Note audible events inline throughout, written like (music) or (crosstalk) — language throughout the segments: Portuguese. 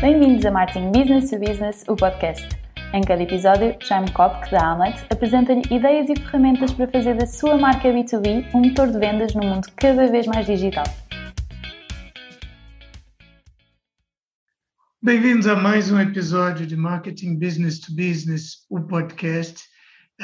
Bem-vindos a Marketing Business to Business, o podcast. Em cada episódio, Jaime Kopk, da Amlet, apresenta-lhe ideias e ferramentas para fazer da sua marca B2B um motor de vendas num mundo cada vez mais digital. Bem-vindos a mais um episódio de Marketing Business to Business, o podcast.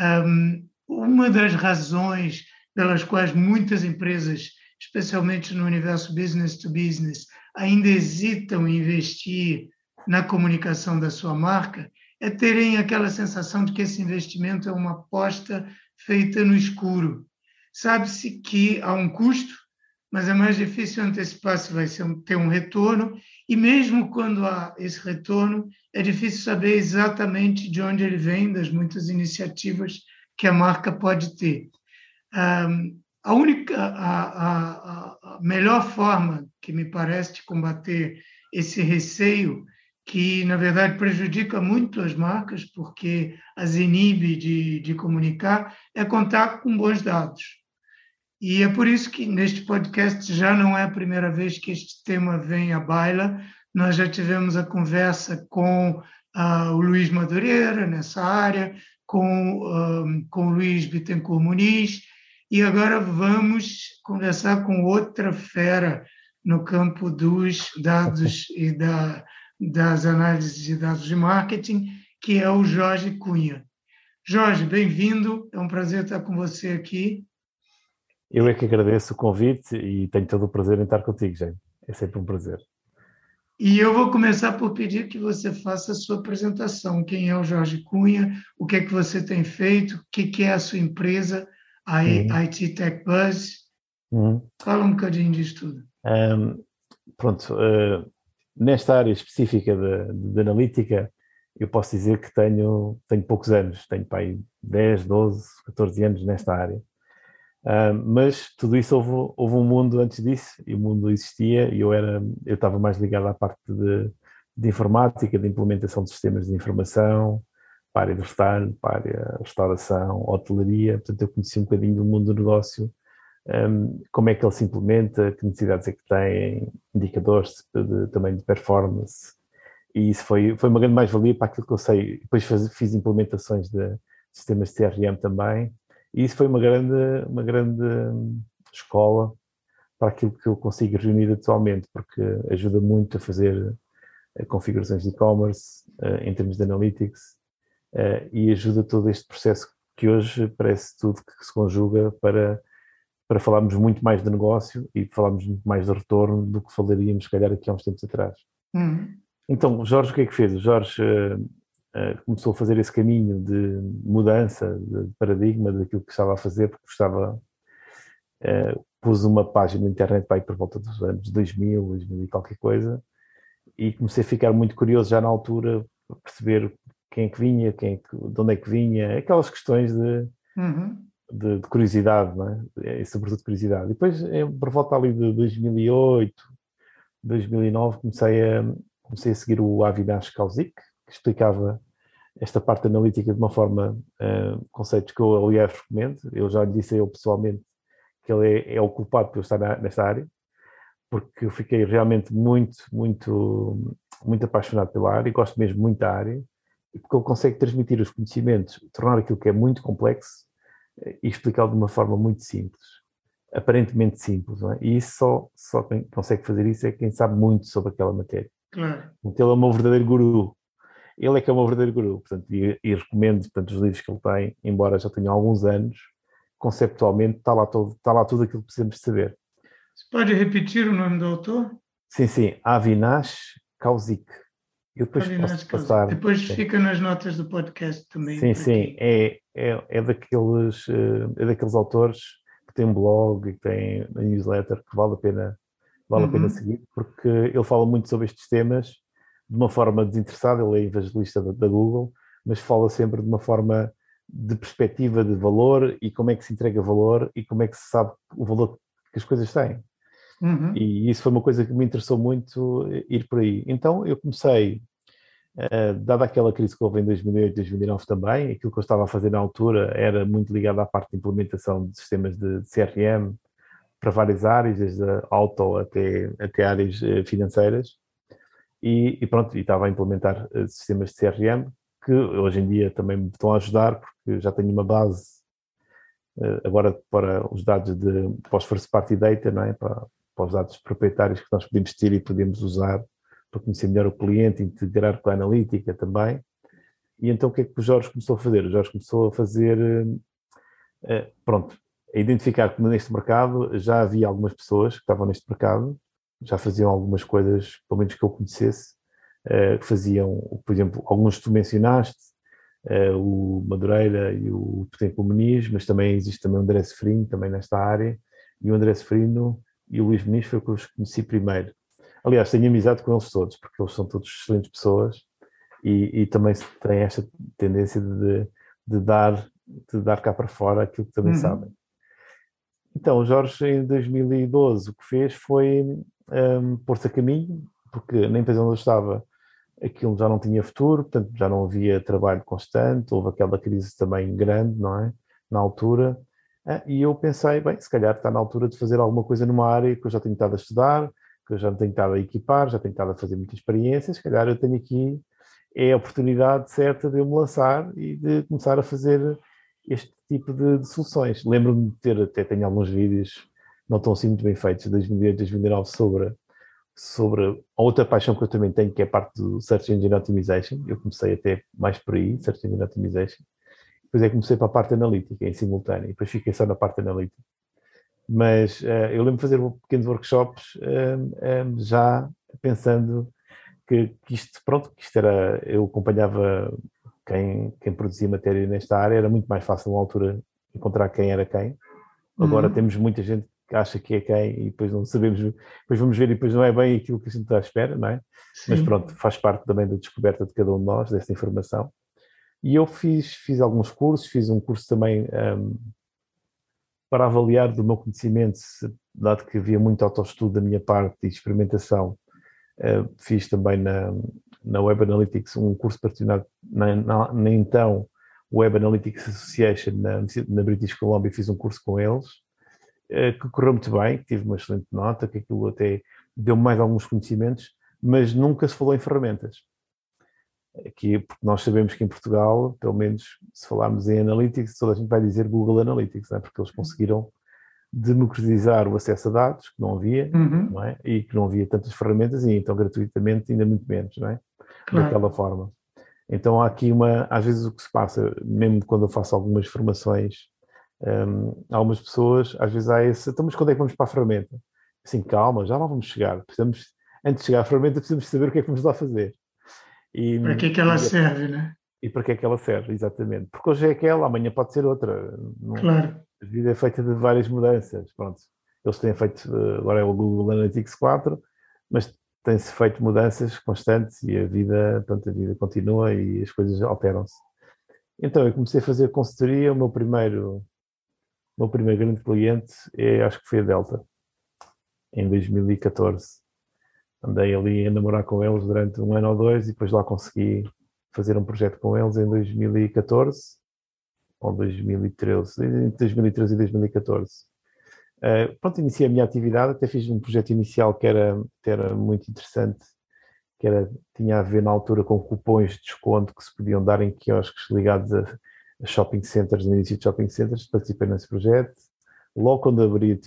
Um, uma das razões pelas quais muitas empresas, especialmente no universo business to business, ainda hesitam em investir na comunicação da sua marca, é terem aquela sensação de que esse investimento é uma aposta feita no escuro. Sabe-se que há um custo, mas é mais difícil antecipar se vai ser, ter um retorno, e mesmo quando há esse retorno, é difícil saber exatamente de onde ele vem, das muitas iniciativas que a marca pode ter. A única, a, a, a melhor forma que me parece de combater esse receio, que na verdade prejudica muito as marcas, porque as inibe de, de comunicar, é contar com bons dados. E é por isso que neste podcast já não é a primeira vez que este tema vem à baila. Nós já tivemos a conversa com uh, o Luiz Madureira nessa área, com, uh, com o Luiz Bittencourt Muniz, e agora vamos conversar com outra fera no campo dos dados e da, das análises de dados de marketing, que é o Jorge Cunha. Jorge, bem-vindo, é um prazer estar com você aqui. Eu é que agradeço o convite e tenho todo o prazer em estar contigo, gente. É sempre um prazer. E eu vou começar por pedir que você faça a sua apresentação. Quem é o Jorge Cunha? O que é que você tem feito? O que é a sua empresa? a uhum. IT Tech Buzz. Uhum. Fala um bocadinho disto tudo. Um, pronto, uh, nesta área específica de, de, analítica, eu posso dizer que tenho, tenho poucos anos, tenho pai 10, 12, 14 anos nesta área. Mas tudo isso houve, houve um mundo antes disso e o mundo existia e eu era eu estava mais ligado à parte de, de informática, de implementação de sistemas de informação, para a área do retalho, para a área restauração, hotelaria, portanto eu conheci um bocadinho do mundo do negócio, um, como é que ele se implementa, que necessidades é que tem, indicadores de, também de performance, e isso foi, foi uma grande mais-valia para aquilo que eu sei. Depois fiz implementações de sistemas de CRM também, e isso foi uma grande, uma grande hum, escola para aquilo que eu consigo reunir atualmente, porque ajuda muito a fazer eh, configurações de e-commerce, eh, em termos de analytics, uh, e ajuda todo este processo que hoje parece tudo que se conjuga para, para falarmos muito mais de negócio e falarmos muito mais de retorno do que falaríamos, se calhar, aqui há uns tempos atrás. Uhum. Então, o Jorge o que é que fez? O Jorge uh, uh, começou a fazer esse caminho de mudança de paradigma daquilo que estava a fazer, porque estava... Uh, pus uma página na internet para ir por volta dos anos 2000, 2000 e qualquer coisa, e comecei a ficar muito curioso já na altura, perceber quem é que vinha, quem é que, de onde é que vinha, aquelas questões de, uhum. De, de, curiosidade, não é? E sobretudo curiosidade. E depois, por volta ali de 2008, 2009, comecei a, comecei a seguir o Avinash Kauzik, que explicava esta parte analítica de uma forma, uh, conceitos que eu, aliás, recomendo. Eu já lhe disse ele pessoalmente que ele é, é o culpado por eu estar na, nesta área, porque eu fiquei realmente muito, muito, muito apaixonado pela área e gosto mesmo muito da área porque ele consegue transmitir os conhecimentos, tornar aquilo que é muito complexo e explicá-lo de uma forma muito simples, aparentemente simples, é? E isso só, só quem consegue fazer isso é quem sabe muito sobre aquela matéria. Claro. Então ele é o meu verdadeiro guru. Ele é que é o meu verdadeiro guru, portanto, e, e recomendo portanto, os livros que ele tem, embora já tenha alguns anos, conceptualmente está lá, todo, está lá tudo aquilo que precisamos saber. Você pode repetir o nome do autor? Sim, sim, Avinash Kauzik. Eu depois posso passar. Depois fica nas notas do podcast também. Sim, sim. É, é, é, daqueles, eh, é daqueles autores que têm um blog e que têm uma newsletter que vale a pena, vale uhum. a pena uhum. seguir, porque ele fala muito sobre estes temas de uma forma desinteressada. Ele é evangelista da, da Google, mas fala sempre de uma forma de perspectiva de valor e como é que se entrega valor e como é que se sabe o valor que as coisas têm. Uhum. E isso foi uma coisa que me interessou muito eh, ir por aí. Então eu comecei, uh, dada aquela crise que houve em 2008, 2009 também, aquilo que eu estava a fazer na altura era muito ligado à parte de implementação de sistemas de CRM para várias áreas, desde a auto até, até áreas uh, financeiras. e, e, pronto, e estava a implementar sistemas de CRM que hoje em dia também me estão a ajudar porque já tenho uma base agora para os dados de para os first party data, não é? para, para os dados proprietários que nós podemos ter e podemos usar para conhecer melhor o cliente, integrar com a analítica também. E então o que é que o Jorge começou a fazer? O Jorge começou a fazer, uh, pronto, a identificar que neste mercado já havia algumas pessoas que estavam neste mercado já faziam algumas coisas, pelo menos que eu conhecesse, uh, que faziam, por exemplo, alguns tu mencionaste, o Madureira e o Tempo Meniz, mas também existe também o André Seferino, também nesta área, e o André Seferino e o Luís Meniz foi o que eu os conheci primeiro. Aliás, tenho amizade com eles todos, porque eles são todos excelentes pessoas e, e também têm esta tendência de, de, dar, de dar cá para fora aquilo que também uhum. sabem. Então, o Jorge, em 2012, o que fez foi um, pôr-se a caminho, porque na empresa onde eu estava aquilo já não tinha futuro, portanto já não havia trabalho constante, houve aquela crise também grande, não é? Na altura. Ah, e eu pensei, bem, se calhar está na altura de fazer alguma coisa numa área que eu já tenho estado a estudar, que eu já tenho estado a equipar, já tenho estado a fazer muita experiência, se calhar eu tenho aqui é a oportunidade certa de eu me lançar e de começar a fazer este tipo de, de soluções. Lembro-me de ter, até tenho alguns vídeos não estão assim muito bem feitos, de 2008, 2009, sobre, sobre a outra paixão que eu também tenho, que é a parte do Search Engine Optimization. Eu comecei até mais por aí, Search Engine Optimization. Depois é que comecei para a parte analítica, em simultâneo, e depois fiquei só na parte analítica. Mas uh, eu lembro de fazer pequenos workshops um, um, já pensando que, que, isto, pronto, que isto era, eu acompanhava quem, quem produzia matéria nesta área, era muito mais fácil na altura encontrar quem era quem. Agora uhum. temos muita gente que acha que é quem e depois não sabemos, depois vamos ver e depois não é bem aquilo que a gente está à espera, não é? Sim. Mas pronto, faz parte também da descoberta de cada um de nós, dessa informação. E eu fiz, fiz alguns cursos, fiz um curso também um, para avaliar do meu conhecimento, dado que havia muito autoestudo da minha parte e experimentação, uh, fiz também na, na Web Analytics um curso patrocinado na, na, na então Web Analytics Association na, na British Columbia, fiz um curso com eles, eh, que correu muito bem, tive uma excelente nota, que aquilo até deu mais alguns conhecimentos, mas nunca se falou em ferramentas. Aqui, porque nós sabemos que em Portugal, pelo menos se falarmos em Analytics, toda a gente vai dizer Google Analytics, é? porque eles conseguiram democratizar o acesso a dados, que não havia, uhum. não é? e que não havia tantas ferramentas, e então gratuitamente ainda muito menos, não é? Claro. Daquela forma. Então há aqui uma, às vezes o que se passa, mesmo quando eu faço algumas formações um, algumas pessoas, às vezes há esse, então, mas quando é que vamos para a ferramenta? Assim, calma, já lá vamos chegar. Precisamos, antes de chegar à ferramenta, precisamos saber o que é que vamos lá fazer. E, para que é que ela e, serve, né? E para que é que ela serve, exatamente. Porque hoje é aquela, amanhã pode ser outra. Não, claro. A vida é feita de várias mudanças. Pronto. Eles têm feito, eh, agora é o Google Analytics 4, mas tem-se feito mudanças constantes e a vida, portanto, a vida continua e as coisas alteram-se. Então eu comecei a fazer consultoria, o meu primeiro o meu primeiro grande cliente é, acho que foi a Delta, em 2014. Andei ali a namorar com eles durante um ano ou dois e depois lá consegui fazer um projeto com eles em 2014 ou 2013, entre 2013 e 2014. Uh, eh, pronto, iniciei a minha atividade, até fiz um projeto inicial que era, que era muito interessante, que era, tinha a ver na altura com cupons de desconto que se podiam dar em quiosques ligados a shopping centers, no início de shopping centers, participei nesse projeto. Logo quando abri,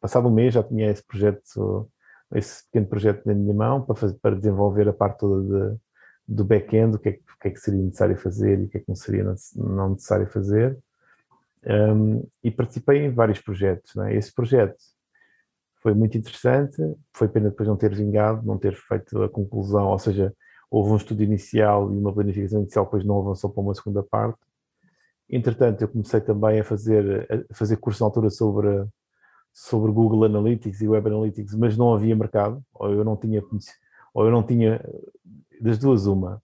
passado um mês já tinha esse projeto, esse pequeno projeto na minha mão para, fazer, para desenvolver a parte toda de, do back-end, o que, é, o que, é, que seria necessário fazer e o que é que não seria não necessário fazer. Um, e participei em vários projetos. É? Esse projeto foi muito interessante, foi pena depois não ter vingado, não ter feito a conclusão, ou seja, houve um estudo inicial e uma planificação inicial, depois não avançou para uma segunda parte, Entretanto, eu comecei também a fazer, a fazer curso na altura sobre, sobre Google Analytics e Web Analytics, mas não havia mercado, ou eu não tinha ou eu não tinha, das duas uma.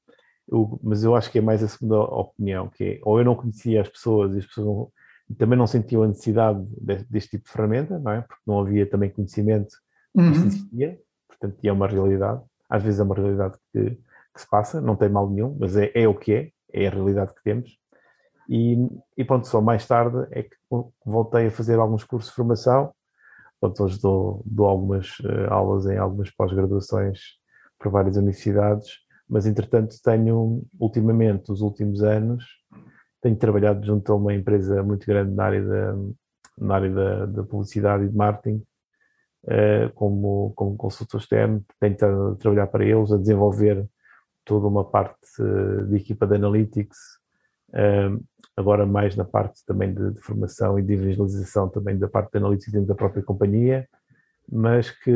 Eu, mas eu acho que é mais a segunda opinião, que é, ou eu não conhecia as pessoas e as pessoas não, também não sentiam a necessidade de, deste tipo de ferramenta, não é? Porque não havia também conhecimento que uhum. existia, portanto, é uma realidade. Às vezes é uma realidade que, que se passa, não tem mal nenhum, mas é, é o que é, é a realidade que temos. E, e pronto, só mais tarde é que voltei a fazer alguns cursos de formação. Pronto, hoje dou, dou algumas uh, aulas em algumas pós-graduações por várias universidades, mas entretanto tenho, ultimamente, os últimos anos, tenho trabalhado junto a uma empresa muito grande na área da, na área da, da publicidade e de marketing, uh, como, como consultor externo, a trabalhar para eles, a desenvolver toda uma parte de equipa de analytics, agora mais na parte também de, de, formação e de visualização também da parte de analytics dentro da própria companhia, mas que,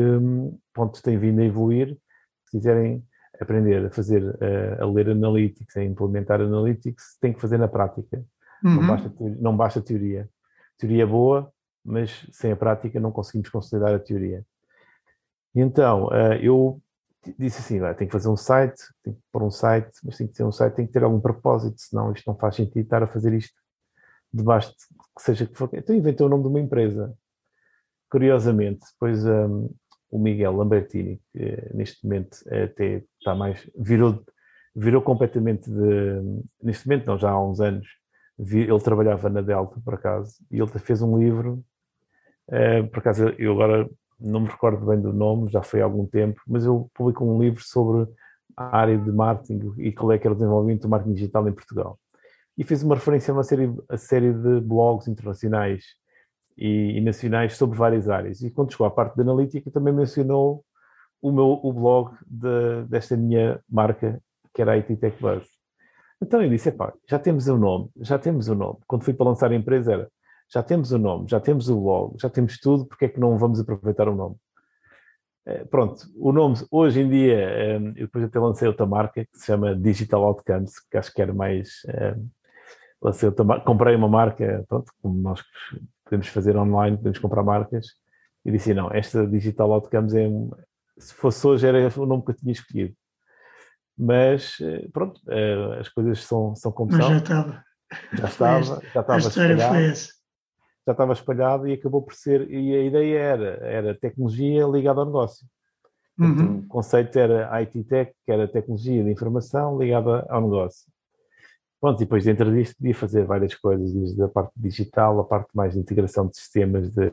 ponto, tem vindo a evoluir. Se quiserem aprender a fazer, uh, a ler analytics, a implementar analytics, tem que fazer na prática. Uhum. Não, basta, não basta teoria. Teoria é boa, mas sem a prática não conseguimos consolidar a teoria. Então, uh, eu disse assim, tem que fazer um site, tem que pôr um site, mas tem que ter um site, tem que ter algum propósito, senão isto não faz sentido estar a fazer isto debaixo de que seja que for. Então inventei o nome de uma empresa. Curiosamente, depois um, o Miguel Lambertini, que eh, neste momento até está mais, virou, virou completamente de, neste momento não, já há uns anos, ele trabalhava na Delta, por acaso, e ele fez um livro, uh, por acaso eu agora não me recordo bem do nome, já foi há algum tempo, mas ele publicou um livro sobre a área de marketing e qual é que era o desenvolvimento do marketing digital em Portugal. E fez uma referência a uma série, a série de blogs internacionais e, e, nacionais sobre várias áreas. E quando chegou à parte de analítica, também mencionou o meu o blog de, desta minha marca, que era a IT Tech Buzz. Então eu disse, epá, já temos o nome, já temos o nome. Quando fui para lançar a empresa era, já temos o nome, já temos o blog, já temos tudo, porque é que não vamos aproveitar o nome? Eh, pronto, o nome hoje em dia, eh, eu depois até lancei outra marca que se chama Digital Outcomes, que acho que era mais. Eh, lancei outra, comprei uma marca, pronto, como nós podemos fazer online, podemos comprar marcas, e disse: não, esta Digital Outcomes é. Se fosse hoje, era o nome que eu tinha escolhido. Mas, pronto, as coisas são, são como Mas são. já estava. Já estava, já estava a história foi essa já estava espalhado e acabou por ser, e a ideia era, era tecnologia ligada ao negócio. Uhum. O conceito era IT Tech, que era tecnologia de informação ligada ao negócio. Pronto, e depois dentro disto podia fazer várias coisas, desde a parte digital, a parte mais de integração de sistemas de,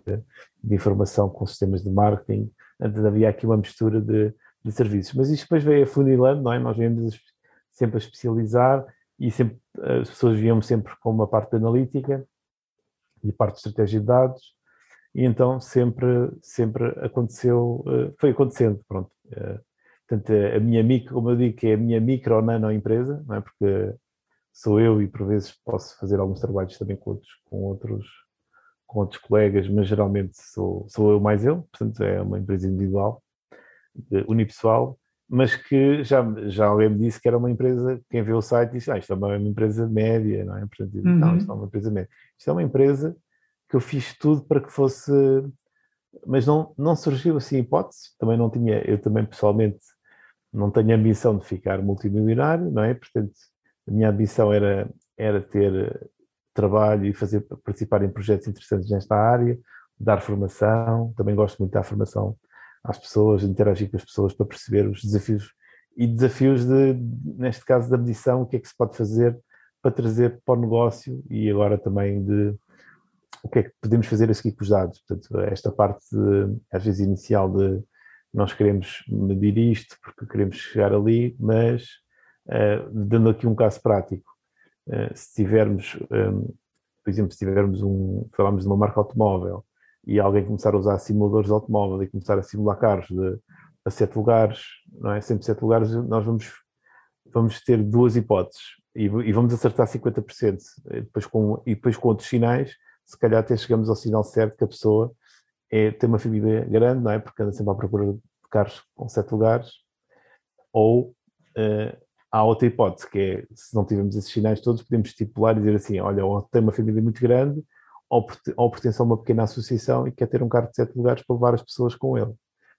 de informação com sistemas de marketing, havia aqui uma mistura de, de serviços. Mas isto depois veio afunilando, não é? Nós viemos sempre a especializar e sempre, as pessoas viam sempre com uma parte analítica e parte de estratégia de dados, e então sempre, sempre aconteceu, eh, foi acontecendo, pronto. Eh, portanto, a minha micro, como eu digo, que é a minha micro ou nano empresa, não é? Porque sou eu e por vezes posso fazer alguns trabalhos também com outros, com outros, com outros colegas, mas geralmente sou, sou eu mais eu, portanto é uma empresa individual, unipessoal, mas que já, já alguém me disse que era uma empresa, quem vê o site diz, ah, isto é uma, empresa média, não é? Portanto, uhum. não, isto é uma empresa média. Isto é uma empresa que eu fiz tudo para que fosse, mas não, não surgiu assim hipótese, também não tinha, eu também pessoalmente não tenho ambição de ficar multimilionário, não é? Portanto, a minha ambição era, era ter trabalho e fazer participar em projetos interessantes nesta área, dar formação, também gosto muito da formação às pessoas, interagir com as pessoas para perceber os desafios e desafios de, neste caso da medição, o que é que se pode fazer para trazer para o negócio e agora também de o que é que podemos fazer a seguir com os dados. Portanto, esta parte, de, às vezes, inicial de nós queremos medir isto porque queremos chegar ali, mas uh, dando aqui um caso prático, uh, se tivermos, um, eh, por exemplo, se tivermos um, falamos de uma marca automóvel e alguém começar a usar simuladores de automóvel e começar a simular carros de, a sete lugares, não é? Sempre sete lugares, nós vamos, vamos ter duas hipóteses e, e vamos acertar 50%. E depois, com, e depois com outros sinais, se calhar até chegamos ao sinal certo que a pessoa é, tem uma família grande, não é? Porque anda sempre à procura de carros com sete lugares. Ou uh, há outra hipótese, que é, se não tivermos esses sinais todos, podemos estipular e dizer assim, olha, ou tem uma família muito grande, ou, ou pertence a uma pequena associação e quer ter um carro de sete lugares para levar as pessoas com ele.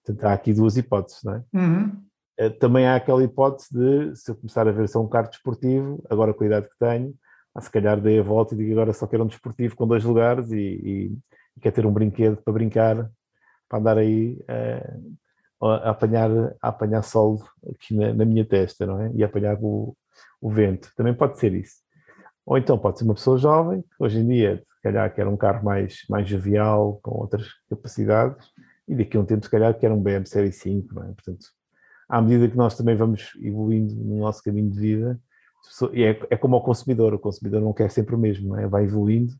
Portanto, há aqui duas hipóteses, não é? Uhum. Eh, também há aquela hipótese de, se eu começar a ver só um carro desportivo, agora com a idade que tenho, se calhar dei a volta e digo agora só quero um desportivo com dois lugares e, e, e quer ter um brinquedo para brincar, para andar aí uh, a, apanhar, a apanhar sol aqui na, na, minha testa, não é? E apanhar o, o vento. Também pode ser isso. Ou então pode ser uma pessoa jovem, que hoje em dia, se calhar, quer um carro mais, mais jovial, com outras capacidades, e daqui a um tempo, se calhar, quer um BM Série 5, não é? Portanto, à medida que nós também vamos evoluindo no nosso caminho de vida, e é, é como o consumidor, o consumidor não quer sempre o mesmo, não é? vai evoluindo,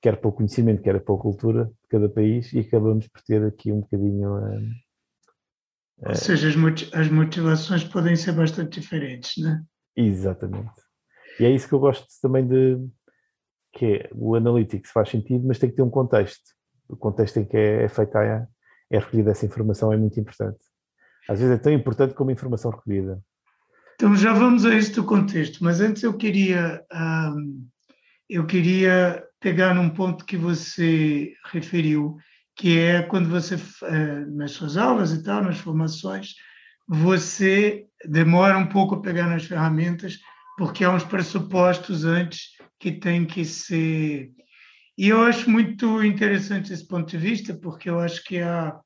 quer para o conhecimento, quer para a cultura de cada país, e acabamos por ter aqui um bocadinho. Uh, Ou seja, as motivações podem ser bastante diferentes, não é? Exatamente. E é isso que eu gosto também de que é, o analytics faz sentido, mas tem que ter um contexto. O contexto em que é, é feita a, é recolhida essa informação é muito importante. Às vezes é tão importante como a informação recolhida. Então já vamos a este contexto, mas antes eu queria um, eu queria pegar num ponto que você referiu, que é quando você eh, nas suas aulas e tal, nas formações, você demora um pouco a pegar nas ferramentas porque há uns pressupostos antes que têm que ser. E eu acho muito interessante esse ponto de vista, porque eu acho que há,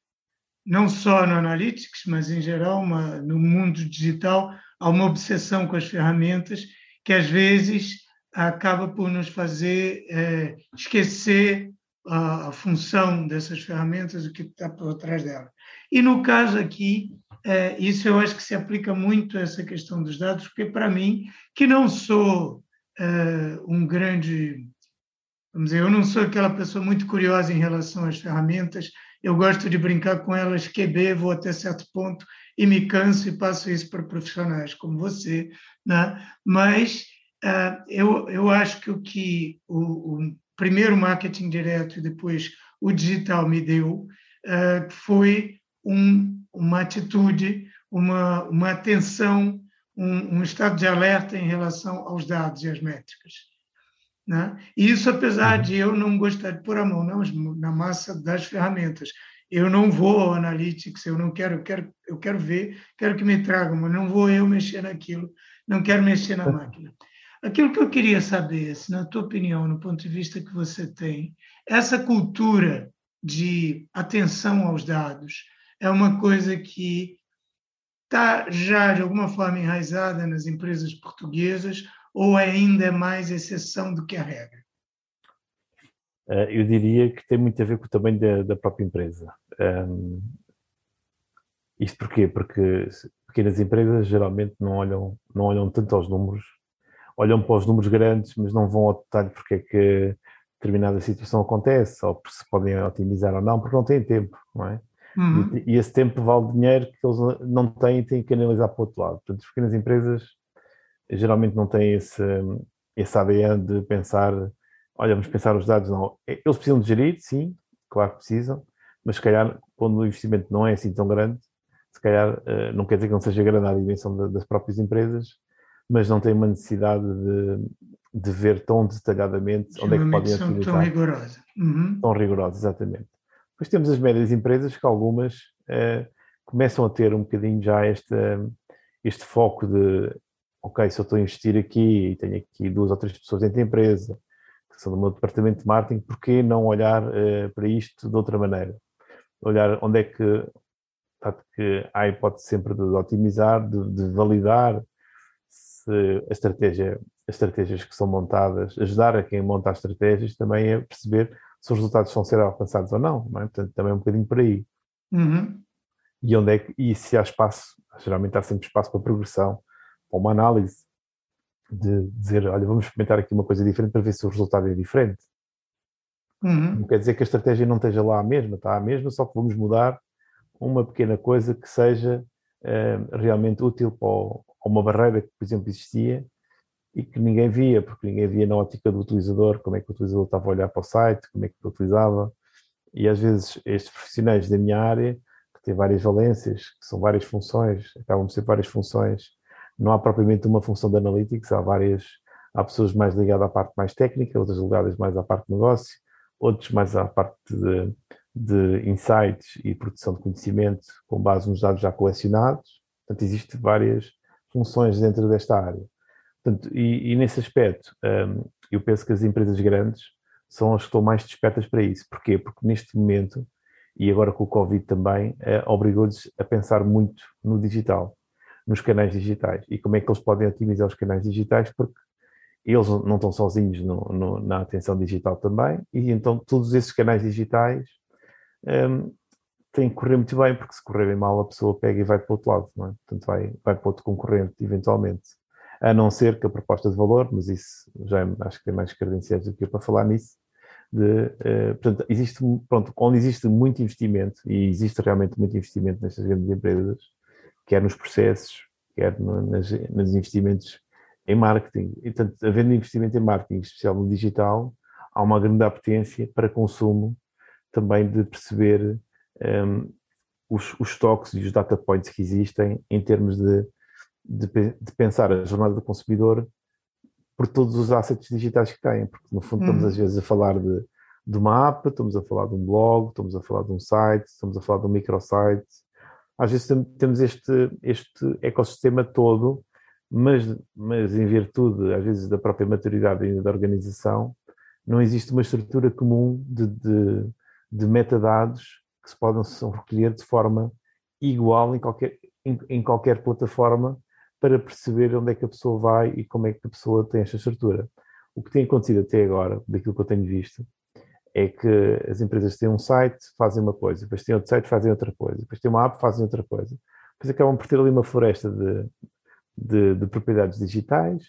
não só no Analytics, mas em geral, uma, no mundo digital, há uma obsessão com as ferramentas que às vezes acaba por nos fazer é, esquecer a, a, função dessas ferramentas, o que está por trás delas. E no caso aqui, é, isso eu acho que se aplica muito a essa questão dos dados, porque para mim, que não sou é, um grande, vamos dizer, eu não sou aquela pessoa muito curiosa em relação às ferramentas, eu gosto de brincar com elas, QB, vou até certo ponto e me canso e passo isso para profissionais como você, né? mas uh, eu, eu acho que o que o, o, primeiro marketing direto e depois o digital me deu uh, foi um, uma atitude, uma, uma atenção, um, um, estado de alerta em relação aos dados e às métricas. Né? E isso, apesar de eu não gostar de pôr a mão na, na massa das ferramentas, eu não vou ao Analytics, eu não quero, eu quero, eu quero ver, quero que me tragam, mas não vou eu mexer naquilo, não quero mexer na máquina. Aquilo que eu queria saber, se na tua opinião, no ponto de vista que você tem, essa cultura de atenção aos dados é uma coisa que está já de alguma forma enraizada nas empresas portuguesas ou ainda é mais exceção do que a regra? Eh, eu diria que tem muito a ver com o tamanho da, da própria empresa. Um, isto porquê? Porque pequenas empresas geralmente não olham, não olham tanto aos números olham para os números grandes, mas não vão ao detalhe porque é que determinada situação acontece, ou se podem otimizar ou não, porque não têm tempo, não é? Uhum. E, e, esse tempo vale dinheiro que eles não têm e têm que analisar para o outro lado. Portanto, as pequenas empresas geralmente não têm esse, esse ADN de pensar, olha, vamos pensar os dados, não. Eles precisam de gerir, sim, claro que precisam, mas se calhar, quando o investimento não é assim tão grande, se calhar eh, não quer dizer que não seja grande a dimensão das próprias empresas, mas não tem uma necessidade de, de ver tão detalhadamente onde é que podem utilizar. Tão rigorosa. Uhum. Tão rigorosa, exatamente. Depois temos as médias empresas, que algumas eh, começam a ter um bocadinho já este, este foco de, ok, se eu estou a investir aqui e tenho aqui duas ou três pessoas dentro da empresa, que são do meu departamento de marketing, porquê não olhar eh, para isto de outra maneira? Olhar onde é que, que há hipótese sempre de otimizar, de, de validar, se a estratégia, as estratégias que são montadas, ajudar a quem monta as estratégias também a perceber se os resultados vão ser alcançados ou não, não é? Portanto, também é um bocadinho por aí. Uhum. E onde é que, e se há espaço, geralmente há sempre espaço para progressão, para uma análise, de dizer, olha, vamos experimentar aqui uma coisa diferente para ver se o resultado é diferente. Uhum. Não quer dizer que a estratégia não esteja lá a mesma, está a mesma, só que vamos mudar uma pequena coisa que seja uh, realmente útil para o, uma barreira que, por exemplo, existia e que ninguém via, porque ninguém via na ótica do utilizador, como é que o utilizador estava a olhar para o site, como é que o utilizava. E às vezes estes profissionais da minha área, que têm várias valências, que são várias funções, acabam de ser várias funções, não há propriamente uma função de analytics, há várias, há pessoas mais ligadas à parte mais técnica, outras ligadas mais à parte de negócio, outros mais à parte de, de insights e produção de conhecimento com base nos dados já colecionados. Portanto, existem várias funções dentro desta área. Portanto, e, e nesse aspecto, um, eu penso que as empresas grandes são as que estão mais despertas para isso. Porquê? Porque neste momento, e agora com o Covid também, eh, obrigou-lhes a pensar muito no digital, nos canais digitais. E como é que eles podem otimizar os canais digitais, porque eles não estão sozinhos no, no, na atenção digital também, e então todos esses canais digitais um, tem que correr muito bem, porque se correr bem mal a pessoa pega e vai para o outro lado, não é? Portanto, vai, vai para outro concorrente, eventualmente. A não ser que a proposta de valor, mas isso já é, acho que tem mais credenciais do que eu para falar nisso, de, uh, portanto, existe, pronto, onde existe muito investimento, e existe realmente muito investimento nestas grandes empresas, quer nos processos, quer no, nas, nos investimentos em marketing. E, portanto, havendo investimento em marketing, especial no digital, há uma grande apetência para consumo também de perceber um, os, os toques e os data points que existem em termos de, de, de, pensar a jornada do consumidor por todos os assets digitais que têm, porque no fundo estamos uhum. às vezes a falar de, de uma app, estamos a falar de um blog, estamos a falar de um site, estamos a falar de um microsite, às vezes temos este, este ecossistema todo, mas, mas em virtude, às vezes, da própria maturidade da organização, não existe uma estrutura comum de, de, de metadados que se possam recolher de forma igual em qualquer, em, em, qualquer plataforma para perceber onde é que a pessoa vai e como é que a pessoa tem esta estrutura. O que tem acontecido até agora, daquilo que eu tenho visto, é que as empresas têm um site, fazem uma coisa, depois têm outro site, fazem outra coisa, depois têm uma app, fazem outra coisa. Depois acabam por ter ali uma floresta de, de, de propriedades digitais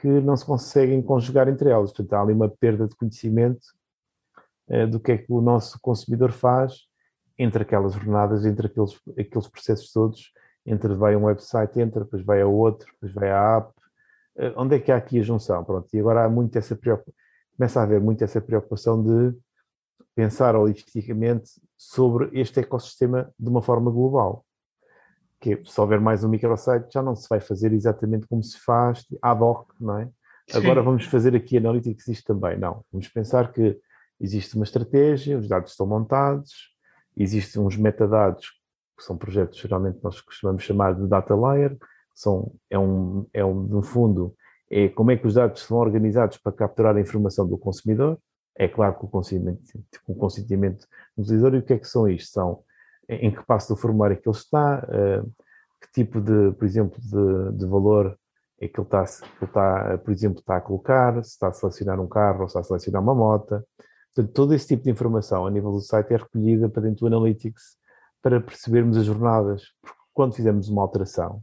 que não se conseguem conjugar entre elas. Portanto, há ali uma perda de conhecimento eh, do que é que o nosso consumidor faz entre aquelas jornadas, entre aqueles, aqueles processos todos, entre vai um website, entra, depois vai a outro, depois vai à app. Eh, onde é que há aqui a junção? Pronto, e agora há muito essa preocupação começa a haver muito essa preocupação de pensar holisticamente sobre este ecossistema de uma forma global. Que se houver mais um microsite, já não se vai fazer exatamente como se faz ad hoc, não é? Sim. Agora vamos fazer aqui analytics isto também. Não, vamos pensar que existe uma estratégia, os dados estão montados, existem uns metadados, que são projetos geralmente nós costumamos chamar de data layer, são, é, um, é um, no fundo, é como é que os dados são organizados para capturar a informação do consumidor. É claro que o consentimento, o consentimento do utilizador, e o que é que são isto? São em que passo do formulário é que ele está, uh, que tipo de, por exemplo, de, de valor é que ele está, que ele está, por exemplo, está a colocar, se está a selecionar um carro ou se está a selecionar uma moto. Portanto, todo esse tipo de informação a nível do site é recolhida para dentro do Analytics para percebermos as jornadas. Porque quando fizemos uma alteração,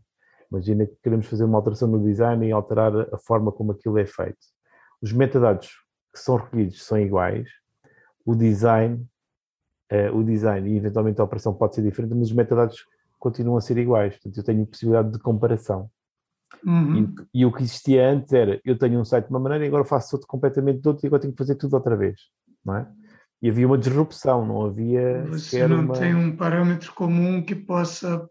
Imagina que queremos fazer uma alteração no design e alterar a forma como aquilo é feito. Os metadados que são recolhidos são iguais, o design, uh, o design e eventualmente a operação pode ser diferente, mas os metadados continuam a ser iguais. Portanto, eu tenho possibilidade de comparação. Uhum. E, e, o que existia antes era, eu tenho um site de uma maneira e agora faço outro completamente de outro e agora tenho que fazer tudo outra vez, não é? E havia uma disrupção, não havia Você não uma... tem um parâmetro comum que possa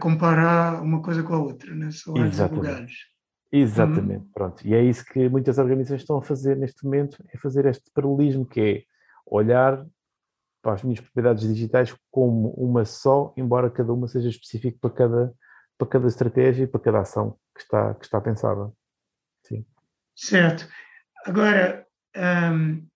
comparar uma coisa com a outra, né? são advogados. Exatamente, hum. pronto. E é isso que muitas organizações estão a fazer neste momento, é fazer este paralelismo, que é olhar para as minhas propriedades digitais como uma só, embora cada uma seja específica para cada, para cada estratégia e para cada ação que está, que está pensada. Sim. Certo. Agora, um,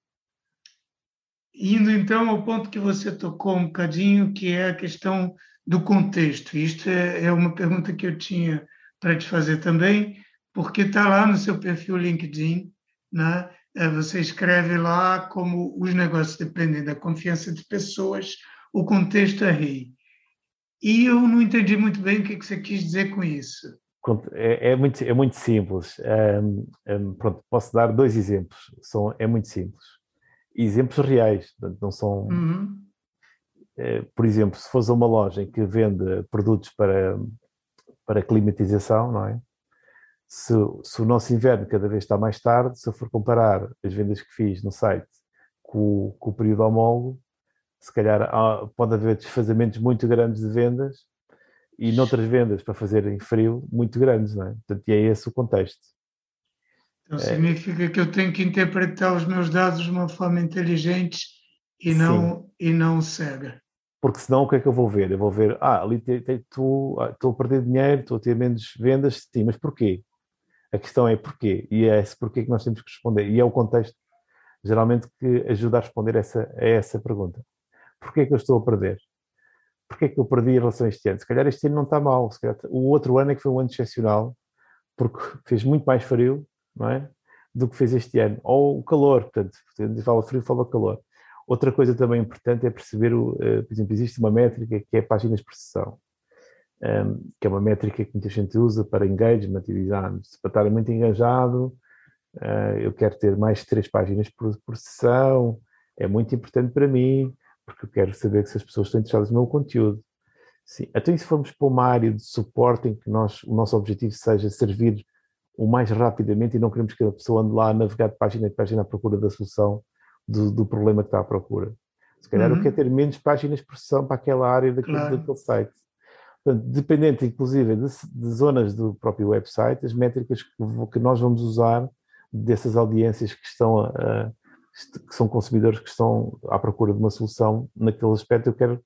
indo então ao ponto que você tocou um bocadinho, que é a questão do contexto. Isto é, é uma pergunta que eu tinha para te fazer também, porque está lá no seu perfil LinkedIn, né? É, você escreve lá como os negócios dependem da confiança de pessoas, o contexto é rei. E eu não entendi muito bem o que você quis dizer com isso. É, é muito, é muito simples. Um, um, pronto, posso dar dois exemplos. São, é muito simples. Exemplos reais, não são, uhum. Eh, por exemplo, se fores a uma loja que vende produtos para, para climatização, não é? Se, se, o nosso inverno cada vez está mais tarde, se eu for comparar as vendas que fiz no site com, com o período homólogo, se calhar há, pode haver desfazamentos muito grandes de vendas e noutras vendas para fazerem frio muito grandes, não é? Portanto, e é esse o contexto. Então é. significa que eu tenho que interpretar os meus dados de uma forma inteligente e não, e não cega porque senão o que é que eu vou ver? Eu vou ver, ah, ali estou a perder dinheiro, estou a ter menos vendas, sim, mas porquê? A questão é porquê, e é esse porquê que nós temos que responder, e é o contexto, geralmente, que ajuda a responder essa, a essa pergunta. Porquê é que eu estou a perder? Porquê é que eu perdi em relação a este ano? Se calhar este ano não está mal, se calhar, o outro ano é que foi um ano excepcional, porque fez muito mais frio, não é? Do que fez este ano, ou o calor, portanto, fala frio, fala calor Outra coisa também importante é perceber, o, uh, por exemplo, existe uma métrica que é páginas por sessão, um, que é uma métrica que muita gente usa para engagement e design. Para estar muito engajado, uh, eu quero ter mais de três páginas por, por sessão, é muito importante para mim, porque eu quero saber se as pessoas estão interessadas no meu conteúdo. Sim. Então, e se formos para uma área de suporte em que nós, o nosso objetivo seja servir o mais rapidamente e não queremos que a pessoa ande lá a navegar de página em página à procura da solução do, do problema que está à procura. Se calhar uhum. eu quero ter menos páginas por sessão para aquela área daquele, claro. daquele site. Portanto, dependente, inclusive, de, de, zonas do próprio website, as métricas que, que, nós vamos usar dessas audiências que estão a, que são consumidores que estão à procura de uma solução naquele aspecto, eu quero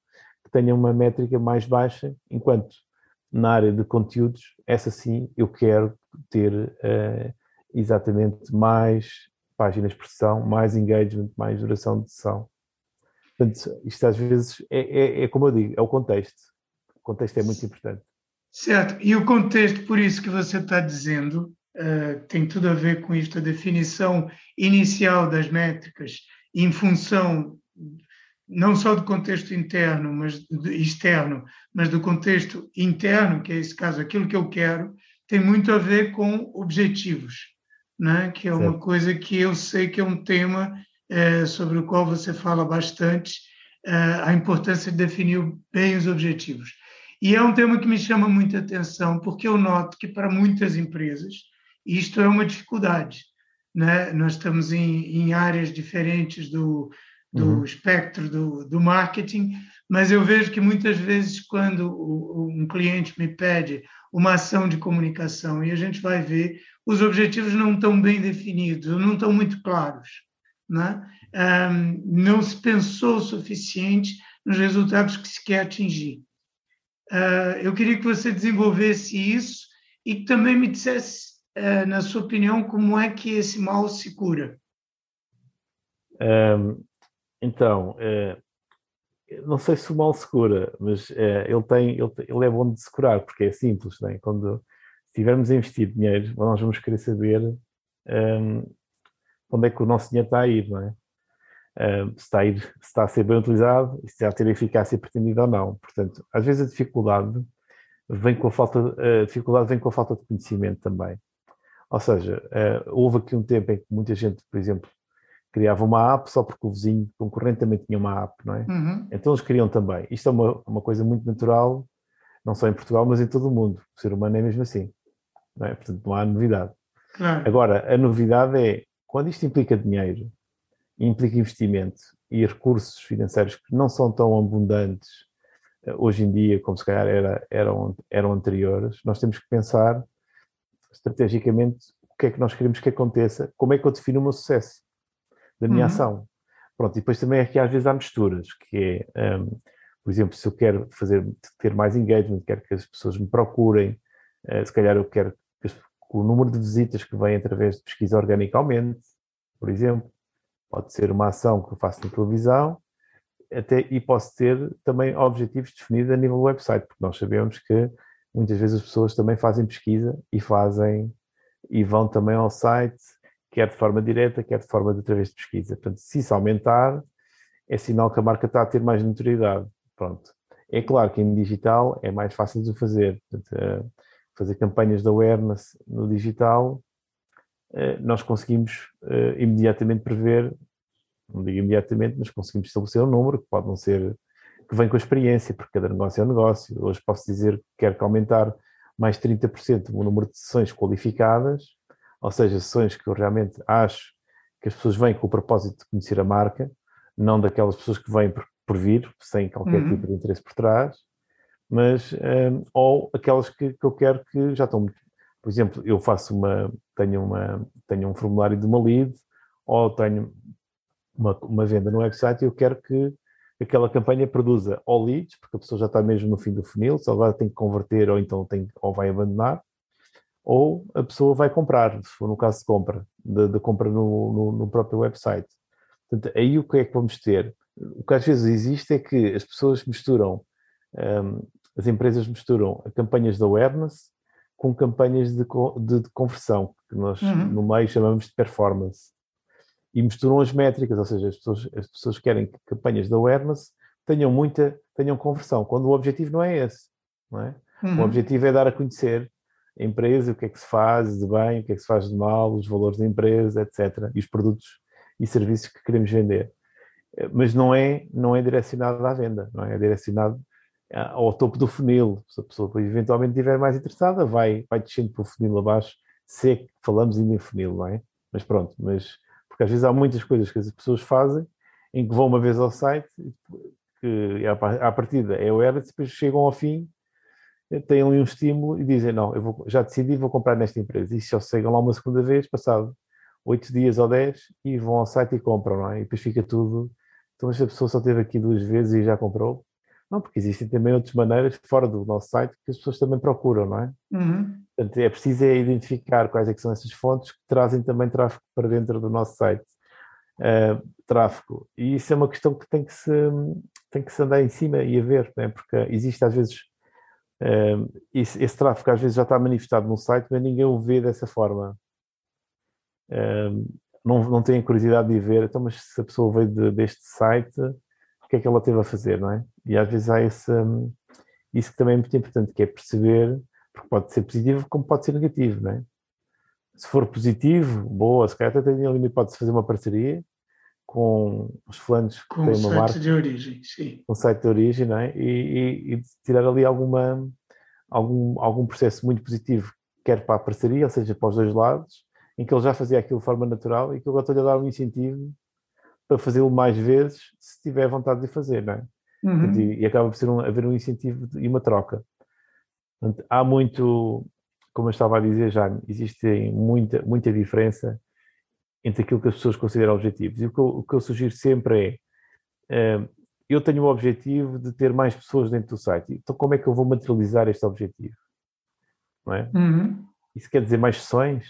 que tenha uma métrica mais baixa, enquanto na área de conteúdos, essa sim, eu quero ter uh, exatamente mais páginas por sessão, mais engagement, mais duração de sessão. Portanto, isto às vezes é, é, é como eu digo, é o contexto. O contexto é muito importante. Certo, e o contexto, por isso que você está dizendo, uh, tem tudo a ver com isto, a definição inicial das métricas em função não só do contexto interno, mas externo, mas do contexto interno, que é esse caso, aquilo que eu quero, tem muito a ver com objetivos, né? que é uma coisa que eu sei que é um tema é, sobre o qual você fala bastante, é, a importância de definir bem os objetivos. E é um tema que me chama muita atenção, porque eu noto que para muitas empresas isto é uma dificuldade. Né? Nós estamos em, em áreas diferentes do, do uhum. espectro do, do marketing, mas eu vejo que muitas vezes, quando um cliente me pede uma ação de comunicação e a gente vai ver, os objetivos não estão bem definidos, não estão muito claros. Né? Um, não se pensou o suficiente nos resultados que se quer atingir. Uh, eu queria que você desenvolvesse isso e que também me dissesse, uh, na sua opinião, como é que esse mal se cura. Um, então, é, não sei se o mal se cura, mas é, ele, tem, ele, ele, é bom de se curar, porque é simples, né? quando estivermos a investir dinheiro, nós vamos querer saber um, onde é que o nosso dinheiro está a ir, não é? Um, se, está a ir, se está a ser bem utilizado se está a ter eficácia pretendida ou não. Portanto, às vezes a dificuldade vem com a falta, a dificuldade vem com a falta de conhecimento também. Ou seja, uh, houve aqui um tempo em que muita gente, por exemplo, criava uma app só porque o vizinho concorrente também tinha uma app, não é? Uhum. Então eles criam também. Isto é uma, uma coisa muito natural, não só em Portugal, mas em todo o mundo. O ser humano é mesmo assim. Não é? Portanto, não há novidade. Claro. Agora, a novidade é, quando isto implica dinheiro, implica investimento e recursos financeiros que não são tão abundantes eh, hoje em dia como se calhar era, eram, eram anteriores, nós temos que pensar estrategicamente o que é que nós queremos que aconteça, como é que eu defino o meu sucesso da minha uhum. ação. Pronto, e depois também aqui às vezes há misturas, que é, um, por exemplo, se eu quero fazer, ter mais engagement, quero que as pessoas me procurem, uh, se calhar eu quero que, que, o número de visitas que vem através de pesquisa orgânica aumente, por exemplo. Pode ser uma ação que eu faço na televisão, até, e posso ter também objetivos definidos a nível do website, porque nós sabemos que muitas vezes as pessoas também fazem pesquisa e fazem e vão também ao site quer de forma direta, quer de forma de através de pesquisa. Portanto, se isso aumentar, é sinal que a marca está a ter mais notoriedade. Pronto. É claro que em digital é mais fácil de fazer. Portanto, eh, fazer campanhas de awareness no digital, eh, nós conseguimos eh, imediatamente prever, não digo imediatamente, mas conseguimos estabelecer um número que pode não ser, que vem com a experiência, porque cada negócio é um negócio. Hoje posso dizer que quero que aumentar mais 30% o número de sessões qualificadas, ou seja, sessões que eu realmente acho que as pessoas vêm com o propósito de conhecer a marca, não daquelas pessoas que vêm por, por vir, sem qualquer uhum. tipo de interesse por trás, mas um, ou aquelas que, que, eu quero que já estão muito. Por exemplo, eu faço uma, tenho, uma, tenho um formulário de uma lead, ou tenho uma, uma venda no website e eu quero que aquela campanha produza ou leads, porque a pessoa já está mesmo no fim do funil, só agora tem que converter ou então tem, ou vai abandonar, ou a pessoa vai comprar, se for no caso de compra, de, de compra no, no, no, próprio website. Portanto, aí o que é que vamos ter? O que às vezes existe é que as pessoas misturam, um, as empresas misturam campanhas de awareness com campanhas de, de, de conversão, que nós uhum. no meio chamamos de performance. e misturam as métricas, ou seja, as pessoas, as pessoas querem que campanhas de awareness tenham muita, tenham conversão, quando o objetivo não é esse, não é? Uhum. O objetivo é dar a conhecer a empresa, o que é que se faz de bem, o que é que se faz de mal, os valores da empresa, etc. E os produtos e serviços que queremos vender. Eh, mas não é, não é direcionado à venda, não é? É direcionado ao topo do funil. Se a pessoa eventualmente estiver mais interessada, vai, vai descendo para o funil abaixo, se é que falamos ainda em funil, não é? Mas pronto, mas porque às vezes há muitas coisas que as pessoas fazem em que vão uma vez ao site, que à partida é o Airlines, depois chegam ao fim, têm ali um estímulo e dizem, não, eu vou, já decidi, vou comprar nesta empresa. E só chegam lá uma segunda vez, passado oito dias ou dez, e vão ao site e compram, não é? E depois fica tudo. Então, esta pessoa só esteve aqui duas vezes e já comprou. Não, porque existem também outras maneiras fora do nosso site que as pessoas também procuram, não é? Uhum. Portanto, é preciso é identificar quais é são essas fontes que trazem também tráfego para dentro do nosso site. Uh, tráfego. E isso é uma questão que tem que se, tem que se andar em cima e a ver, é? porque existe às vezes esse, esse, tráfego às vezes já está manifestado no site, mas ninguém o vê dessa forma. Uh, não, não tem curiosidade de ver, então, mas se a pessoa veio de, deste site, que é que ela teve a fazer, não é? E às vezes há esse, hum, isso que também é muito importante, que é perceber, porque pode ser positivo como pode ser negativo, não é? Se for positivo, boa, se calhar até tem ali de fazer uma parceria com os fulanos que têm uma marca. de origem, sim. Com um site de origem, não é? E, e, e, tirar ali alguma, algum, algum processo muito positivo, quer para a parceria, ou seja, para os dois lados, em que ele já fazia aquilo de forma natural e que eu agora estou-lhe a dar um incentivo para fazê-lo mais vezes se tiver vontade de fazer, não é? Uhum. E, e, acaba por ser um, haver um incentivo e uma troca. Portanto, há muito, como eu estava a dizer já, existe muita, muita diferença entre aquilo que as pessoas consideram objetivos. E o que eu, o que eu sugiro sempre é, uh, eu tenho o objetivo de ter mais pessoas dentro do site, então como é que eu vou materializar este objetivo? Não é? Uhum. Isso quer dizer mais sessões?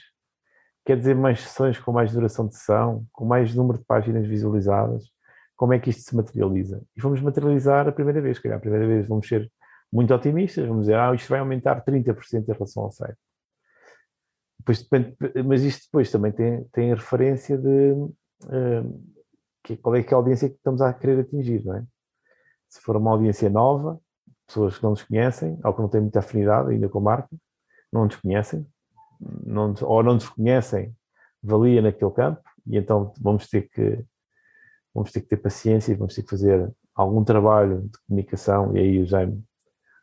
Quer dizer mais sessões com mais duração de sessão, com mais número de páginas visualizadas? Como é que isto se materializa? E vamos materializar a primeira vez, calhar a primeira vez vamos ser muito otimistas, vamos dizer, ah, isto vai aumentar 30% em relação ao site. Depois depende, mas isto depois também tem, tem referência de uh, que, qual é que é a audiência que estamos a querer atingir, não é? Se for uma audiência nova, pessoas que não nos conhecem, ou que não têm muita afinidade ainda com a marca, não nos conhecem, não, ou não nos conhecem, valia naquele campo, e então vamos ter que vamos ter que ter paciência e vamos ter que fazer algum trabalho de comunicação, e aí o Jaime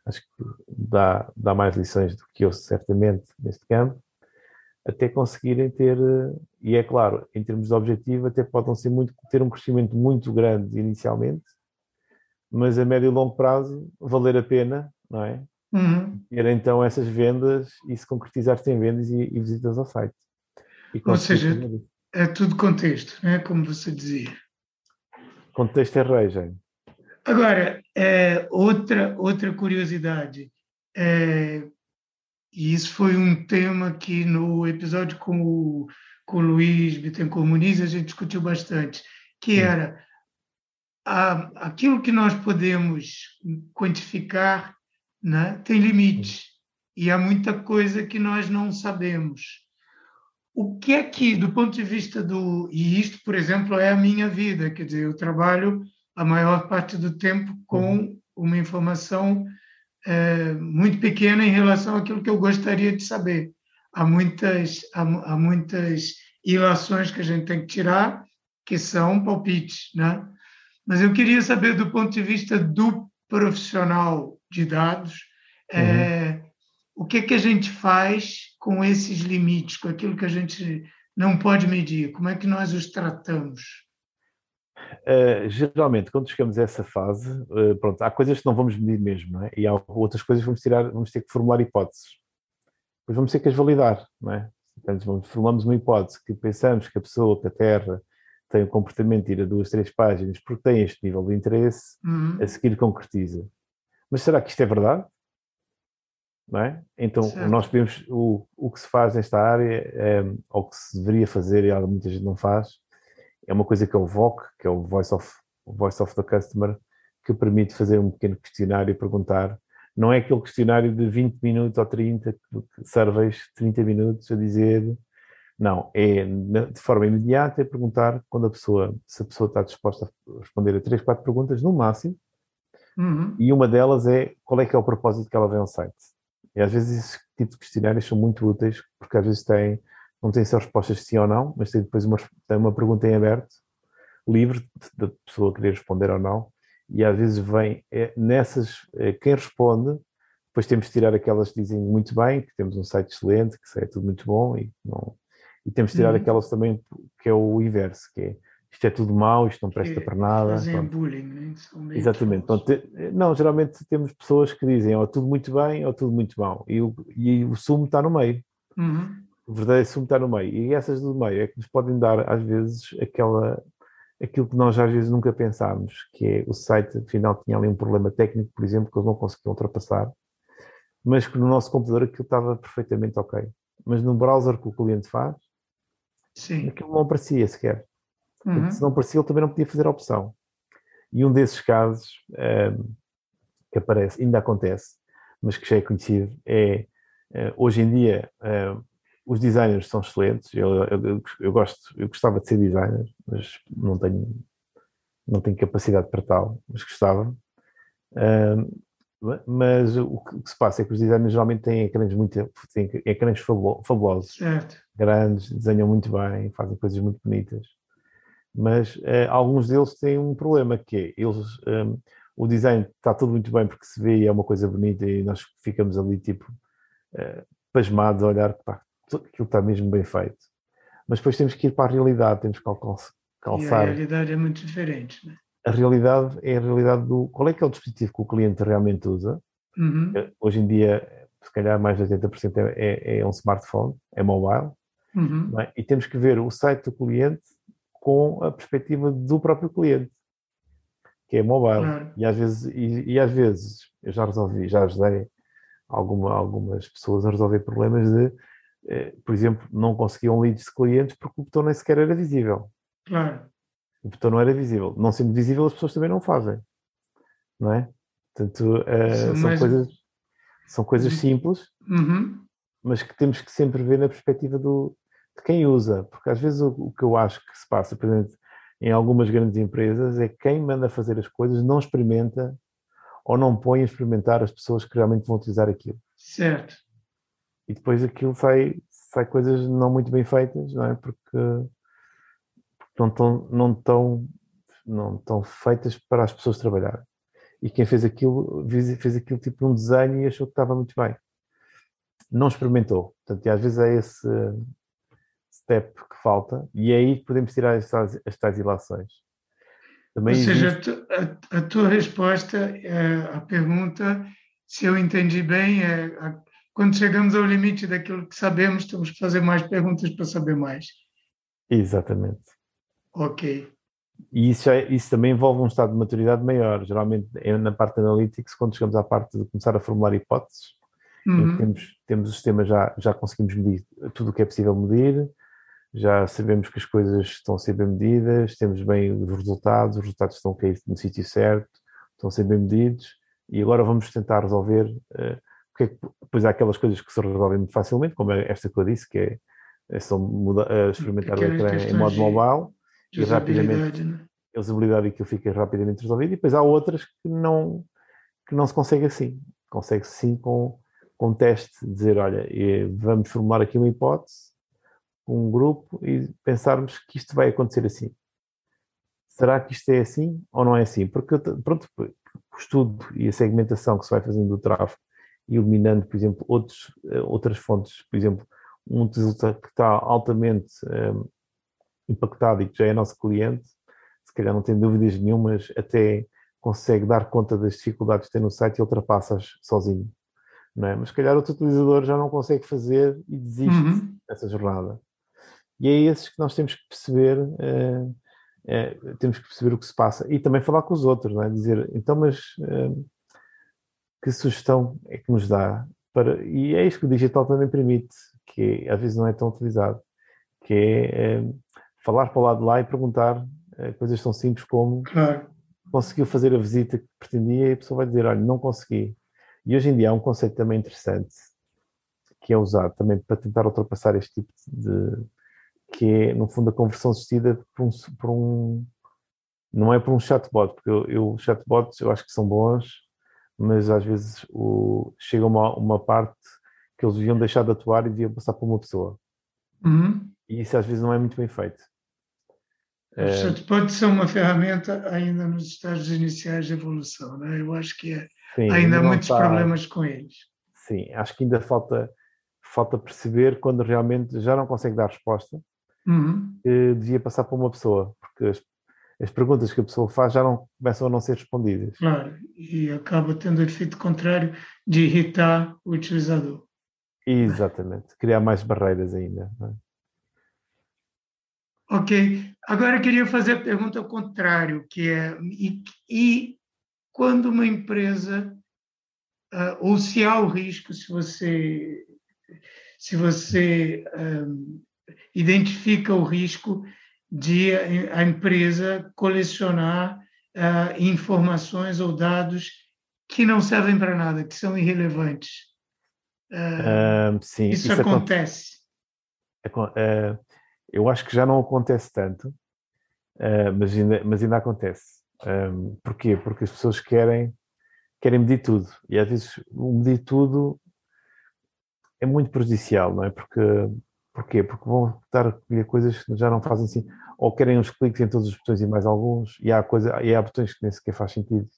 acho que dá, dá mais lições do que eu, certamente, neste campo, até conseguirem ter, e é claro, em termos de objetivo, até podem ser muito, ter um crescimento muito grande inicialmente, mas a médio e longo prazo valer a pena, não é? Uhum. Ter então essas vendas e se concretizar-se em vendas e, e, visitas ao site. Ou seja, é tudo contexto, né? como você dizia. Contexto é rei, gente. Agora, é, outra, outra curiosidade, é, e isso foi um tema que no episódio com o, com o Luiz Bittencourt Muniz a gente discutiu bastante, que era a, aquilo que nós podemos quantificar né, tem limites e há muita coisa que nós não sabemos. O que é que, do ponto de vista do. E isto, por exemplo, é a minha vida, quer dizer, eu trabalho a maior parte do tempo com uhum. uma informação é, muito pequena em relação àquilo que eu gostaria de saber. Há muitas, há, há muitas ilações que a gente tem que tirar, que são palpites, né? Mas eu queria saber, do ponto de vista do profissional de dados, uhum. é, o que, é que a gente faz com esses limites, com aquilo que a gente não pode medir? Como é que nós os tratamos? Uh, geralmente, quando chegamos a essa fase, uh, pronto, há coisas que não vamos medir mesmo, não é? e há outras coisas que vamos, tirar, vamos ter que formular hipóteses. Depois vamos ter que as validar, não é? Portanto, formulamos uma hipótese que pensamos que a pessoa, que a Terra, tem o comportamento de ir a duas, três páginas porque tem este nível de interesse, uhum. a seguir concretiza. Mas será que isto é verdade? Não é? Então, certo. nós podemos, o, o que se faz nesta área, é, ou que se deveria fazer, e muita gente não faz, é uma coisa que é o VOC, que é o Voice of, o Voice of the Customer, que permite fazer um pequeno questionário e perguntar. Não é aquele questionário de 20 minutos ou 30, que serves 30 minutos a dizer Não, é de forma imediata é perguntar quando a pessoa, se a pessoa está disposta a responder a três, quatro perguntas no máximo, uhum. e uma delas é qual é que é o propósito que ela vem ao site. E às vezes esse tipo de questionários são muito úteis, porque às vezes têm, não têm só respostas sim ou não, mas tem depois uma, tem uma pergunta em aberto, livre da pessoa querer responder ou não, e às vezes vem é, nessas, é, quem responde, depois temos de tirar aquelas que dizem muito bem, que temos um site excelente, que é tudo muito bom, e não, e temos de tirar uhum. aquelas também que é o inverso, que é isto é tudo mau, isto não presta que para nada. Fazem bullying, né? Exatamente. não, geralmente temos pessoas que dizem ou tudo muito bem ou tudo muito mau. E o, e o sumo está no meio. Uhum. O verdadeiro sumo está no meio. E essas do meio é que nos podem dar, às vezes, aquela, aquilo que nós às vezes nunca pensámos, que é o site, afinal, tinha ali um problema técnico, por exemplo, que eles não conseguiam ultrapassar, mas que no nosso computador aquilo estava perfeitamente ok. Mas no browser que o cliente faz, Sim. Aquilo não aparecia sequer. Uhum. Se não aparecia, ele também não podia fazer a opção. E um desses casos um, que aparece, ainda acontece, mas que já é conhecido, é uh, hoje em dia uh, os designers são excelentes. Eu, eu, eu, gosto, eu gostava de ser designer, mas não tenho, não tenho capacidade para tal, mas gostava. Uh, mas o que, se passa é que os designers geralmente têm ecrãs muito têm ecrãs fabulosos, certo. grandes, desenham muito bem, fazem coisas muito bonitas. Mas eh, alguns deles têm um problema que é eles um, o design está tudo muito bem porque se vê e é uma coisa bonita e nós ficamos ali tipo uh, pasmados a olhar pá, aquilo está mesmo bem feito. Mas depois temos que ir para a realidade, temos que calçar. E a realidade é muito diferente, né? a realidade é a realidade do qual é que é o dispositivo que o cliente realmente usa. Uhum. Eh, hoje em dia, se calhar mais de 80% é, é, é um smartphone, é mobile, uhum. é? e temos que ver o site do cliente com a perspectiva do próprio cliente, que é mobile. Uhum. E, às vezes, e, e, às vezes eu já resolvi, já ajudei alguma, algumas pessoas a resolver problemas de, por exemplo, não conseguiam leads de clientes porque o botão nem sequer era visível. Claro o botão não era visível. Não sendo visível, as pessoas também não fazem, não é? Portanto, uh, são, mais... coisas, são coisas simples, uhum. mas que temos que sempre ver na perspectiva do, de quem usa, porque às vezes o, o que eu acho que se passa, por exemplo, em algumas grandes empresas, é quem manda fazer as coisas não experimenta ou não põe a experimentar as pessoas que realmente vão utilizar aquilo. Certo. E depois aquilo sai, sai coisas não muito bem feitas, não é? Porque não estão, não estão, não estão feitas para as pessoas trabalharem. E quem fez aquilo, fez aquilo tipo um desenho e achou que estava muito bem. Não experimentou. Portanto, e às vezes é esse step que falta e é aí que podemos tirar as tais, as tais ilações. Também Ou seja, existe... a, a, tua resposta é, à pergunta, se eu entendi bem, é a, quando chegamos ao limite daquilo que sabemos, temos que fazer mais perguntas para saber mais. Exatamente. Ok. E isso, já, isso também envolve um estado de maturidade maior. Geralmente é na parte de analytics, quando chegamos à parte de começar a formular hipóteses, uhum. temos, temos o sistema, já, já conseguimos medir tudo o que é possível medir, já sabemos que as coisas estão a ser bem medidas, temos bem os resultados, os resultados estão a cair no sítio certo, estão a ser bem medidos, e agora vamos tentar resolver, uh, porque depois há aquelas coisas que se resolvem muito facilmente, como é esta que eu disse, que é, é só muda, uh, experimentar o ecrã em modo mobile, e rapidamente né? a usabilidade aquilo fica rapidamente resolvido. E depois há outras que não que não se consegue assim. Consegue sim com com teste dizer olha vamos formular aqui uma hipótese um grupo e pensarmos que isto vai acontecer assim. Será que isto é assim ou não é assim? Porque pronto o estudo e a segmentação que se vai fazendo do tráfego eliminando por exemplo outros eh, outras fontes por exemplo um resultado que está altamente um, impactado e que já é nosso cliente, se calhar não tem dúvidas nenhumas, até consegue dar conta das dificuldades que tem no site e ultrapassa-as sozinho. Não é? Mas se calhar outro utilizador já não consegue fazer e desiste uhum. dessa jornada. E é esses que nós temos que perceber, uh, uh, temos que perceber o que se passa e também falar com os outros, não é? dizer, então, mas uh, que sugestão é que nos dá? Para, e é isto que o digital também permite, que às vezes não é tão utilizado, que é falar para o lado de lá e perguntar uh, coisas tão simples como claro. conseguiu fazer a visita que pretendia e a pessoa vai dizer, olha, não consegui. E hoje em dia há um conceito também interessante que é usado também para tentar ultrapassar este tipo de, que é, no fundo, a conversão assistida por um, por um não é por um chatbot, porque eu, eu chatbots eu acho que são bons, mas às vezes o, chega uma, uma parte que eles deviam deixar de atuar e deviam passar por uma pessoa. Uhum. E isso às vezes não é muito bem feito. O chatbot são uma ferramenta ainda nos estágios iniciais de evolução, né? eu acho que é, Sim, ainda há muitos está... problemas com eles. Sim, acho que ainda falta, falta perceber quando realmente já não consegue dar resposta, uhum. que devia passar por uma pessoa, porque as, as perguntas que a pessoa faz já não começam a não ser respondidas. Claro, e acaba tendo o efeito contrário de irritar o utilizador. Exatamente, criar mais barreiras ainda. É? Ok, agora eu queria fazer a pergunta ao contrário, que é, e, e quando uma empresa, uh, ou se há o risco, se você, se você um, identifica o risco de a empresa colecionar uh, informações ou dados que não servem para nada, que são irrelevantes. Uh, sim, isso, isso acontece. Uh, eu acho que já não acontece tanto, mas, ainda, mas ainda acontece. Um, porquê? Porque as pessoas querem, querem medir tudo. E às vezes o medir tudo é muito prejudicial, não é? Porque Porquê? Porque vão estar a recolher coisas que já não fazem assim, ou querem os cliques em todos os botões e mais alguns, e há, coisa, e há botões que nem sequer faz sentido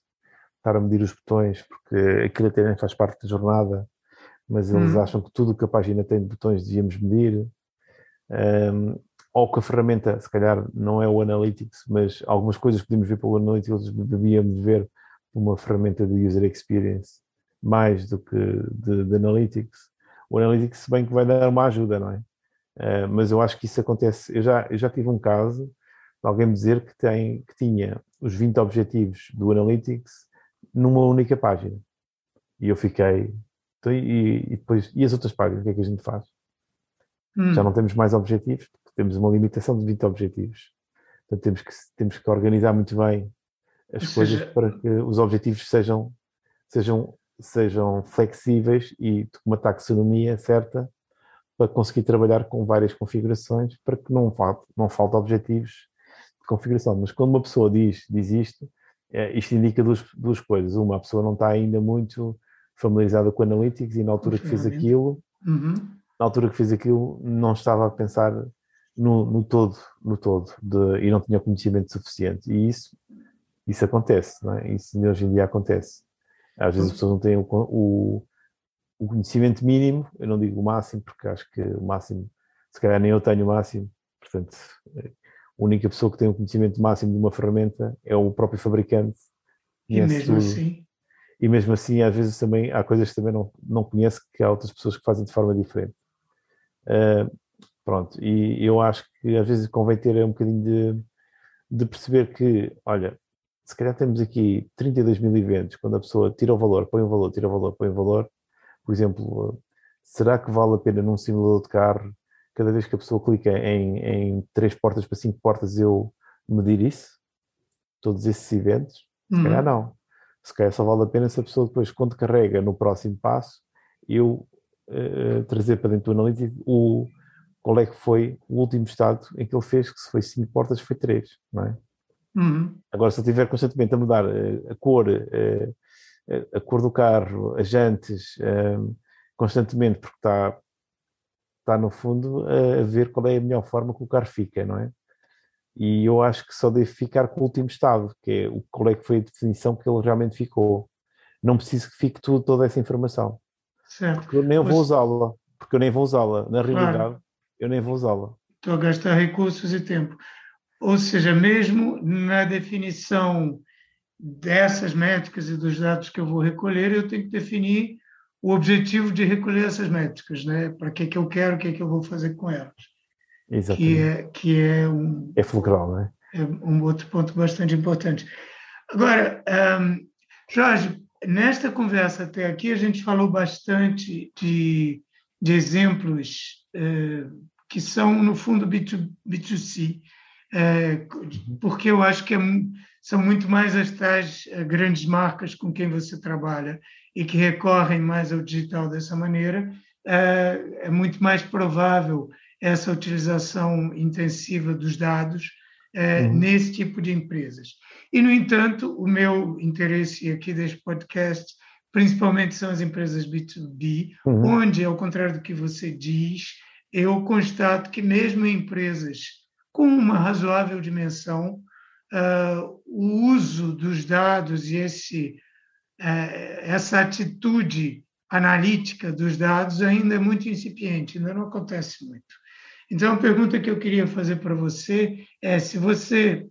estar a medir os botões, porque aquilo até nem faz parte da jornada, mas eles hum. acham que tudo o que a página tem de botões devíamos medir. Um, ou que a ferramenta, se calhar, não é o Analytics, mas algumas coisas podemos ver pelo Analytics, devíamos ver uma ferramenta de User Experience mais do que de, de Analytics. O Analytics, se bem que vai dar uma ajuda, não é? Uh, mas eu acho que isso acontece. Eu já, eu já tive um caso de alguém me dizer que, tem, que tinha os 20 objetivos do Analytics numa única página. E eu fiquei. Então, e, e, depois, e as outras páginas, o que é que a gente faz? Hum. Já não temos mais objetivos, temos uma limitação de 20 objetivos. Portanto, temos que, temos que organizar muito bem as Ou coisas seja... para que os objetivos sejam, sejam, sejam flexíveis e com uma taxonomia certa para conseguir trabalhar com várias configurações para que não falte, não falte objetivos de configuração. Mas quando uma pessoa diz, diz isto, é, isto indica duas, duas coisas. Uma, a pessoa não está ainda muito familiarizada com Analytics e na altura que fez aquilo, uhum. na altura que fez aquilo, não estava a pensar no, no todo, no todo, de, e não tinha conhecimento suficiente. E isso, isso acontece, não é? Isso hoje em dia acontece. Às vezes as pessoas não têm o, o, o conhecimento mínimo, eu não digo o máximo, porque acho que o máximo, se calhar nem eu tenho o máximo, portanto, a única pessoa que tem o conhecimento máximo de uma ferramenta é o próprio fabricante. E mesmo tudo. assim. E mesmo assim, às vezes também há coisas que também não, não conhece, que há outras pessoas que fazem de forma diferente. Uh, pronto, e eu acho que às vezes convém ter um bocadinho de, de perceber que, olha, se calhar temos aqui 32 mil eventos, quando a pessoa tira o valor, põe o valor, tira o valor, põe o valor, por exemplo, será que vale a pena num simulador de carro, cada vez que a pessoa clica em, em três portas para cinco portas, eu medir isso? Todos esses eventos? Se uhum. calhar não. Se calhar só vale a pena se a pessoa depois, quando carrega no próximo passo, eu uh, trazer para dentro do analítico o, qual é que foi o último estado em que ele fez, que se foi cinco portas, foi três, não é? Uhum. Agora, se eu estiver constantemente a mudar uh, a cor, a cor do carro, as jantes, um, constantemente, porque está, está no fundo a ver qual é a melhor forma que o carro fica, não é? E eu acho que só deve ficar com o último estado, que é o, qual é que foi a definição que ele realmente ficou. Não preciso que fique tudo, toda essa informação. Certo. Porque eu nem Mas... vou usá-la. Porque eu nem vou usá-la. Na realidade, claro. eu nem vou usá-la. Estou a gastar recursos e tempo. Ou seja, mesmo na definição dessas métricas e dos dados que eu vou recolher, eu tenho que definir o objetivo de recolher essas métricas, né? Para que é que eu quero, o que é que eu vou fazer com elas. Exatamente. Que é, que é um... É fulcral, não é? É um outro ponto bastante importante. Agora, um, Jorge, nesta conversa até aqui, a gente falou bastante de, de exemplos uh, que são, no fundo, B2, B2C, uh, porque eu acho que é são muito mais as tais eh, grandes marcas com quem você trabalha e que recorrem mais ao digital dessa maneira, eh, é muito mais provável essa utilização intensiva dos dados é, uhum. nesse tipo de empresas. E, no entanto, o meu interesse aqui deste podcast, principalmente são as empresas B2B, uhum. onde, ao contrário do que você diz, eu constato que mesmo em empresas com uma razoável dimensão, uh, o uso dos dados e esse, uh, essa atitude analítica dos dados ainda é muito incipiente, ainda não acontece muito. Então, a pergunta que eu queria fazer para você é se você,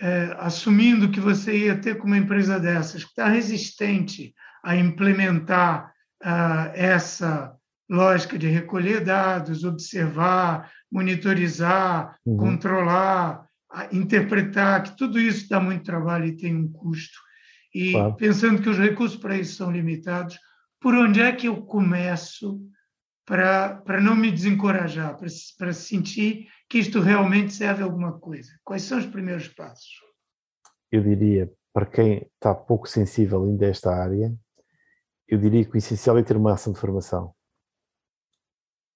é, assumindo que você ia ter com uma empresa dessas, que está resistente a implementar uh, essa lógica de recolher dados, observar, monitorizar, uhum. controlar, interpretar, que tudo isso dá muito trabalho e tem um custo. E claro. pensando que os recursos para isso são limitados, por onde é que eu começo para não me desencorajar, para sentir que isto realmente serve a alguma coisa? Quais são os primeiros passos? Eu diria, para quem está pouco sensível ainda a esta área, eu diria que o essencial é ter uma ação de formação.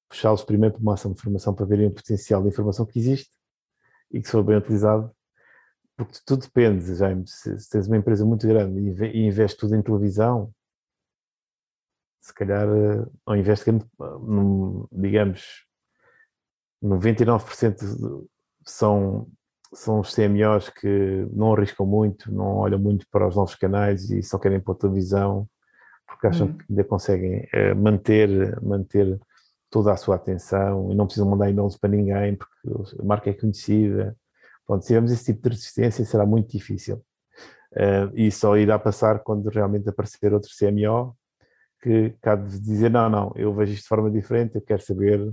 Puxá-los primeiro para uma ação de formação para verem o potencial da informação que existe e que for bem utilizado, porque tudo depende, Jaime. Se, se tens uma empresa muito grande e investe tudo em televisão, se calhar, eh, ao invés de, digamos, 99% são, são os CMOs que não arriscam muito, não olham muito para os novos canais e só querem pôr televisão porque acham uhum. que ainda conseguem eh, manter, manter toda a sua atenção e não precisam mandar e-mails para ninguém porque a marca é conhecida. Pronto, se tivermos esse tipo de resistência será muito difícil. Uh, e só irá passar quando realmente aparecer outro CMO que cabe dizer, não, não, eu vejo isto de forma diferente, eu quero saber,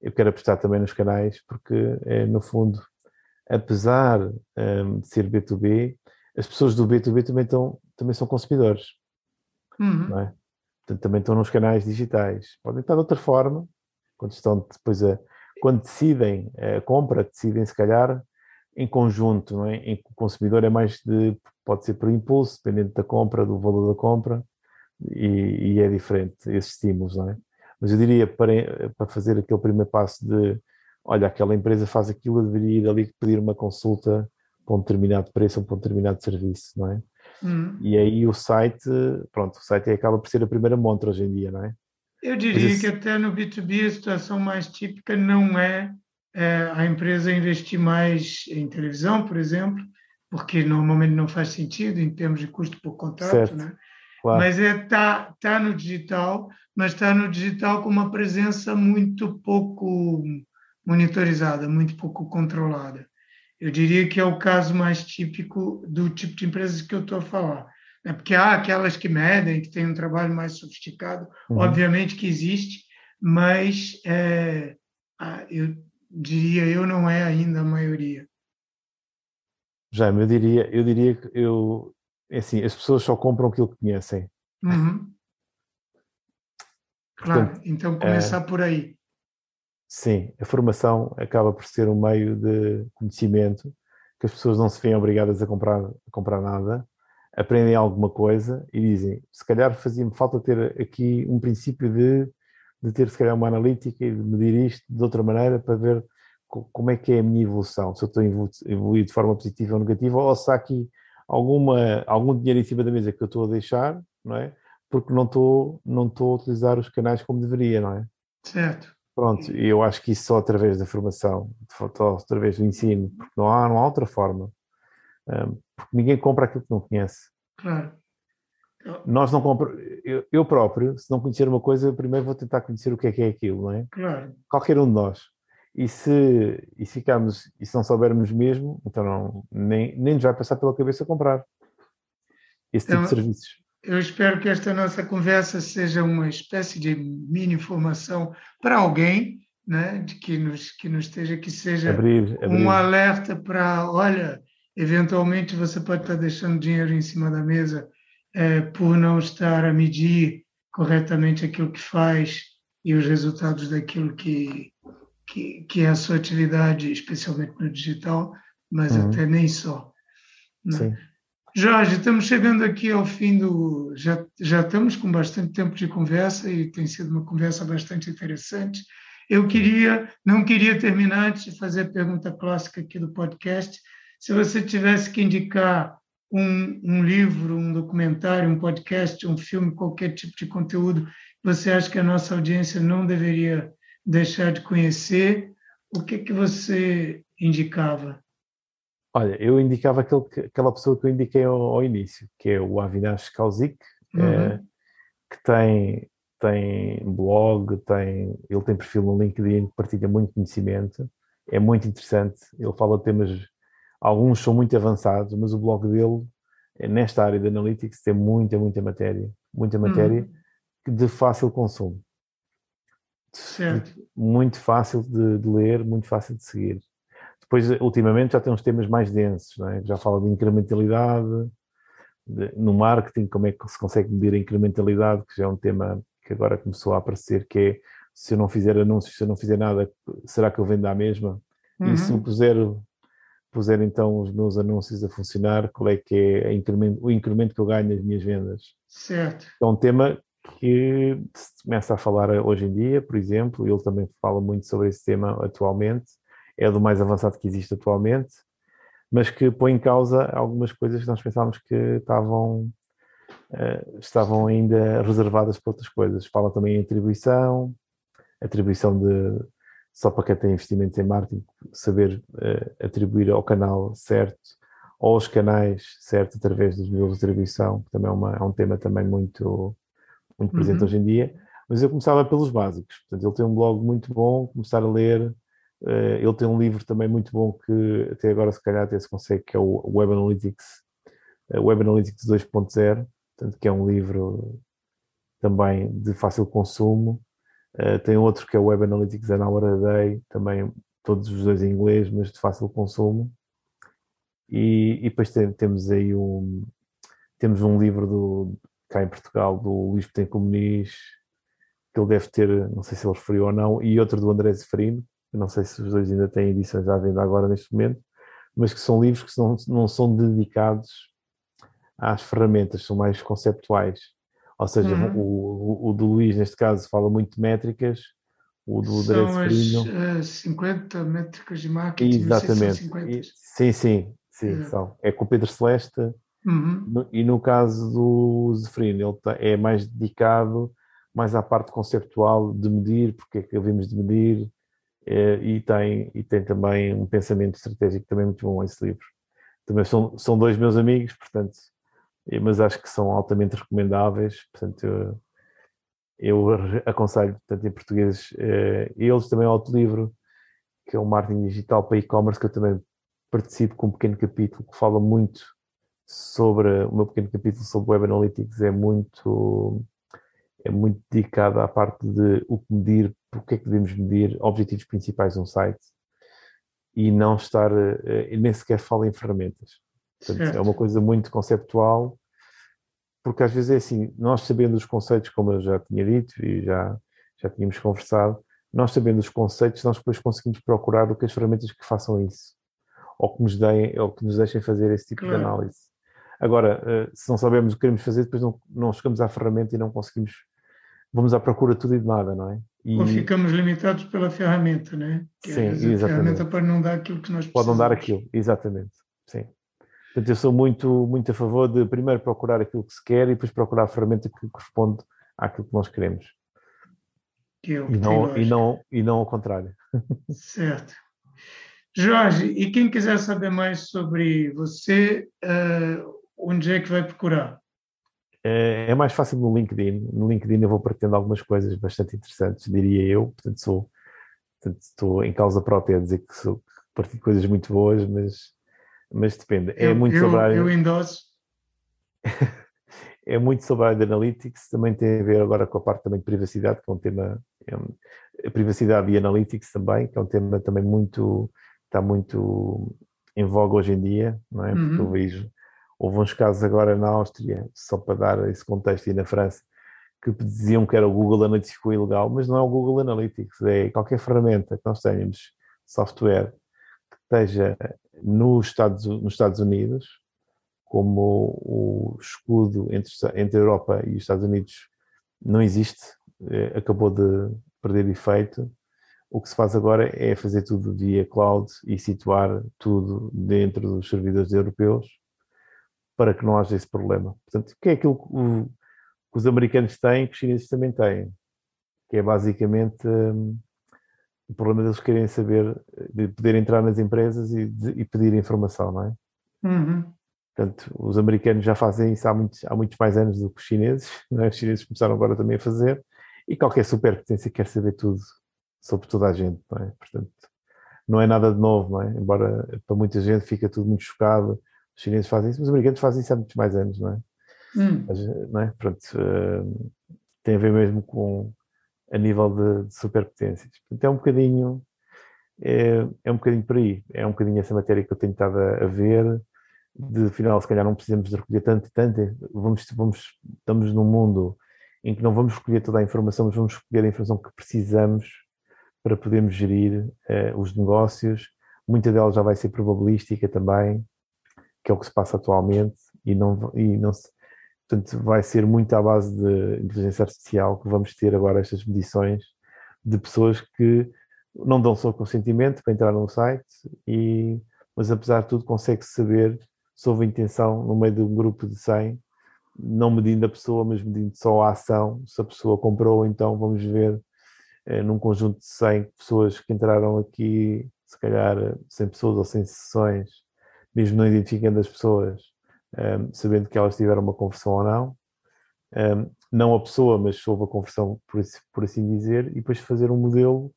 eu quero apostar também nos canais, porque é, no fundo, apesar um, de ser B2B, as pessoas do B2B também, estão, também são consumidores, uhum. não é? Também estão nos canais digitais. Podem estar de outra forma, quando estão depois a, quando decidem a compra, decidem se calhar em conjunto, não é? Em que o consumidor é mais de, pode ser por impulso, dependendo da compra, do valor da compra, e, e, é diferente esses estímulos, não é? Mas eu diria para, para fazer aquele primeiro passo de olha, aquela empresa faz aquilo, eu deveria ir ali pedir uma consulta para um determinado preço ou para um determinado serviço, não é? Hum. E aí o site, pronto, o site acaba por ser a primeira montra hoje em dia, não é? Eu diria esse... que até no B2B a situação mais típica não é, é a empresa investir mais em televisão, por exemplo, porque normalmente não faz sentido em termos de custo por contato, certo. né? Claro. Mas está é, tá, tá no digital, mas está no digital com uma presença muito pouco monitorizada, muito pouco controlada. Eu diria que é o caso mais típico do tipo de empresas que eu estou a falar. Né? Porque há aquelas que medem, que têm um trabalho mais sofisticado, uhum. obviamente que existe, mas é, eu diria eu não é ainda a maioria. Jaime, eu diria, eu diria que eu, é assim, as pessoas só compram aquilo que conhecem. Uhum. Claro, Portanto, então começar é, por aí. Sim, a formação acaba por ser um meio de conhecimento que as pessoas não se veem obrigadas a comprar, a comprar nada, aprendem alguma coisa e dizem, se calhar fazia-me falta ter aqui um princípio de, de ter se calhar uma analítica e de medir isto de outra maneira para ver como é que é a minha evolução, se eu estou a evoluir de forma positiva ou negativa, ou se há aqui alguma, algum dinheiro em cima da mesa que eu estou a deixar, não é? Porque não estou, não estou a utilizar os canais como deveria, não é? Certo. Pronto, e eu acho que isso só através da formação, só através do ensino, porque não há, não há outra forma. Um, porque ninguém compra aquilo que não conhece. Claro. Nós não compramos, eu, eu, próprio, se não conhecer uma coisa, primeiro vou tentar conhecer o que é que é aquilo, não é? Claro. Qualquer um de nós. E se, e se ficarmos, e se não soubermos mesmo, então não, nem, nem nos vai passar pela cabeça comprar esse tipo então, de serviços. Eu espero que esta nossa conversa seja uma espécie de mini informação para alguém, né, de que nos que nos esteja que seja abrir, abrir. um alerta para, olha, eventualmente você pode estar deixando dinheiro em cima da mesa é, por não estar a medir corretamente aquilo que faz e os resultados daquilo que que, que é a sua atividade, especialmente no digital, mas uhum. até nem só. Né? Jorge, estamos chegando aqui ao fim do. Já, já estamos com bastante tempo de conversa e tem sido uma conversa bastante interessante. Eu queria, não queria terminar antes de fazer a pergunta clássica aqui do podcast. Se você tivesse que indicar um, um livro, um documentário, um podcast, um filme, qualquer tipo de conteúdo, você acha que a nossa audiência não deveria deixar de conhecer, o que que você indicava? Olha, eu indicava aquele, aquela pessoa que eu indiquei ao, ao início, que é o Avinash Kauzik, uhum. é, que tem, tem blog, tem, ele tem perfil no LinkedIn partilha muito conhecimento, é muito interessante, ele fala de temas, alguns são muito avançados, mas o blog dele, é nesta área de Analytics, tem muita, muita matéria, muita matéria uhum. de fácil consumo. Certo. Muito fácil de, de ler, muito fácil de seguir. Depois, ultimamente, já tem uns temas mais densos, é? já fala de incrementalidade, de, no marketing, como é que se consegue medir a incrementalidade, que já é um tema que agora começou a aparecer, que é se eu não fizer anúncios, se eu não fizer nada, será que eu vendo à mesma? Uhum. E se eu puser, puser então os meus anúncios a funcionar, qual é que é incremento, o incremento que eu ganho nas minhas vendas? Certo. É um tema que se começa a falar hoje em dia, por exemplo, ele também fala muito sobre esse tema atualmente, é do mais avançado que existe atualmente, mas que põe em causa algumas coisas que nós pensávamos que estavam, uh, estavam ainda reservadas para outras coisas. Fala também em atribuição, atribuição de, só para quem tem investimentos em marketing, saber uh, atribuir ao canal certo, ou aos canais certo, através dos modelos de atribuição, que também é, uma, é um tema também muito, muito presente uhum. hoje em dia. Mas eu começava pelos básicos. Portanto, ele tem um blog muito bom, começar a ler ele tem um livro também muito bom que até agora se calhar até se consegue, que é o Web Analytics, uh, Web Analytics 2.0, portanto que é um livro também de fácil consumo. Uh, tem outro que é o Web Analytics An Hour a Day, também todos os dois em inglês, mas de fácil consumo. E, e depois tem, temos aí um, temos um livro do, cá em Portugal do Luís Betancourt Muniz, que ele deve ter, não sei se ele referiu ou não, e outro do André Zeferino, eu não sei se os dois ainda têm edições à venda agora neste momento, mas que são livros que não, não são dedicados às ferramentas, são mais conceptuais. Ou seja, uhum. o, o, o, do Luís, neste caso, fala muito de métricas, o do São as, as 50 métricas de marketing. Exatamente. E, sim, sim, sim, é. são. É com o Pedro Celeste. Uhum. No, e no caso do Zeferino, ele tá, é mais dedicado mais à parte conceptual de medir, porque é que devemos de medir, e, tem, e tem também um pensamento estratégico também muito bom esse livro. Também são, são dois meus amigos, portanto, mas acho que são altamente recomendáveis, portanto, eu, eu aconselho, portanto, em português, é, eles também outro livro, que é o Marketing Digital para E-Commerce, que eu também participo com um pequeno capítulo que fala muito sobre, o meu pequeno capítulo sobre Web Analytics é muito é muito dedicado à parte de o que medir, o que é que devemos medir, objetivos principais de um site e não estar, uh, nem sequer fala em ferramentas. Portanto, é uma coisa muito conceptual, porque às vezes é assim, nós sabendo os conceitos, como eu já tinha dito e já, já tínhamos conversado, nós sabendo os conceitos, nós depois conseguimos procurar do que as ferramentas que façam isso, ou que nos deem, ou que nos deixem fazer esse tipo claro. de análise. Agora, eh, se não sabemos o que queremos fazer, depois não, não chegamos à ferramenta e não conseguimos vamos à procura de tudo e de nada, não é? E... Ou ficamos limitados pela ferramenta, não é? Que Sim, exatamente. A ferramenta pode não dar aquilo que nós precisamos. Pode não dar aquilo, exatamente. Sim. Portanto, eu sou muito, muito a favor de primeiro procurar aquilo que se quer e depois procurar a ferramenta que corresponde àquilo que nós queremos. Que é o e, não, e, não, e não ao contrário. (laughs) Certo. Jorge, e quem quiser saber mais sobre você, uh, onde é que vai procurar? É, é mais fácil no LinkedIn. No LinkedIn eu vou pretendo algumas coisas bastante interessantes, diria eu. Portanto, sou, portanto, estou em causa própria a dizer que, sou, partilho coisas muito boas, mas, mas depende. É eu, muito eu, sobre a área... Eu endosso. (laughs) é muito sobre a área de analytics, também tem a ver agora com a parte também de privacidade, que é um tema, é, privacidade e analytics também, que é um tema também muito, está muito em voga hoje em dia, não é? Porque uhum. eu vejo Houve uns casos agora na Áustria, só para dar esse contexto, e na França, que diziam que era o Google Analytics que ilegal, mas não é o Google Analytics, é qualquer ferramenta que nós tenhamos, software, que esteja nos Estados, nos Estados Unidos, como o escudo entre, entre a Europa e os Estados Unidos não existe, é, acabou de perder efeito, o que se faz agora é fazer tudo via cloud e situar tudo dentro dos servidores europeus para que não haja esse problema. Portanto, que é aquilo que, os americanos têm, que os chineses também têm, que é basicamente um, o problema deles querem saber, de poder entrar nas empresas e, de, e pedir informação, não é? Uhum. Portanto, os americanos já fazem isso há muitos, há muitos mais anos do que os chineses, (laughs) é? os chineses começaram agora também a fazer, e qualquer superpotência quer saber tudo sobre toda a gente, não é? Portanto, não é nada de novo, não é? Embora para muita gente fica tudo muito chocado, os chineses fazem isso, mas os americanos fazem isso há muitos mais anos, não é? Hum. Mas, não é? Pronto, uh, tem a ver mesmo com a nível de, de superpotências. Portanto, é um bocadinho, é, é um bocadinho por aí, é um bocadinho essa matéria que eu tenho estado a, a ver, de afinal, se calhar não precisamos de recolher tanto e tanto, vamos, vamos, estamos num mundo em que não vamos recolher toda a informação, mas vamos recolher a informação que precisamos para podermos gerir uh, os negócios. Muita delas já vai ser probabilística também, que é o que se passa atualmente, e não, e não se, portanto, vai ser muito à base de inteligência artificial que vamos ter agora estas medições de pessoas que não dão só consentimento para entrar no site, e, mas apesar de tudo consegue saber se houve intenção no meio de um grupo de 100, não medindo a pessoa, mas medindo só a ação, se a pessoa comprou, então vamos ver eh, num conjunto de 100 pessoas que entraram aqui, se calhar 100 pessoas ou 100 sessões, mesmo não identificando as pessoas, um, sabendo que elas tiveram uma conversão ou não, um, não a pessoa, mas se houve a conversão, por, por assim dizer, e depois fazer um modelo,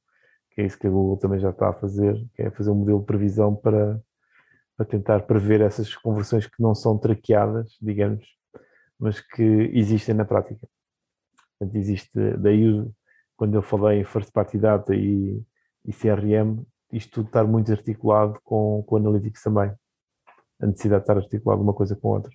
que é isso que a Google também já está a fazer, que é fazer um modelo de previsão para, para tentar prever essas conversões que não são traqueadas, digamos, mas que existem na prática. Portanto, existe daí quando eu falei em First Party Data e, e CRM, isto tudo estar muito articulado com, com Analytics também. A necessidade de estar articulado uma coisa com a outra.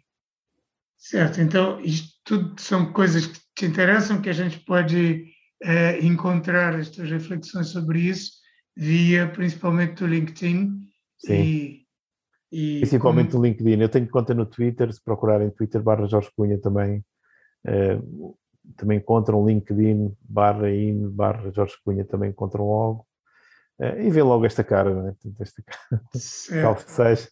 Certo, então isto tudo são coisas que te interessam, que a gente pode é, encontrar as tuas reflexões sobre isso via principalmente o LinkedIn Sim. e, e principalmente como... o LinkedIn. Eu tenho conta no Twitter, se procurarem Twitter barra Jorge Cunha também, eh, também encontram LinkedIn barra in barra Jorge Cunha, também encontram logo. Uh, e vê logo esta cara, não é? Esta cara, que (laughs) seja,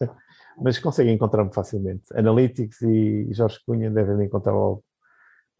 mas conseguem encontrar-me facilmente. Analytics e Jorge Cunha devem me encontrar logo,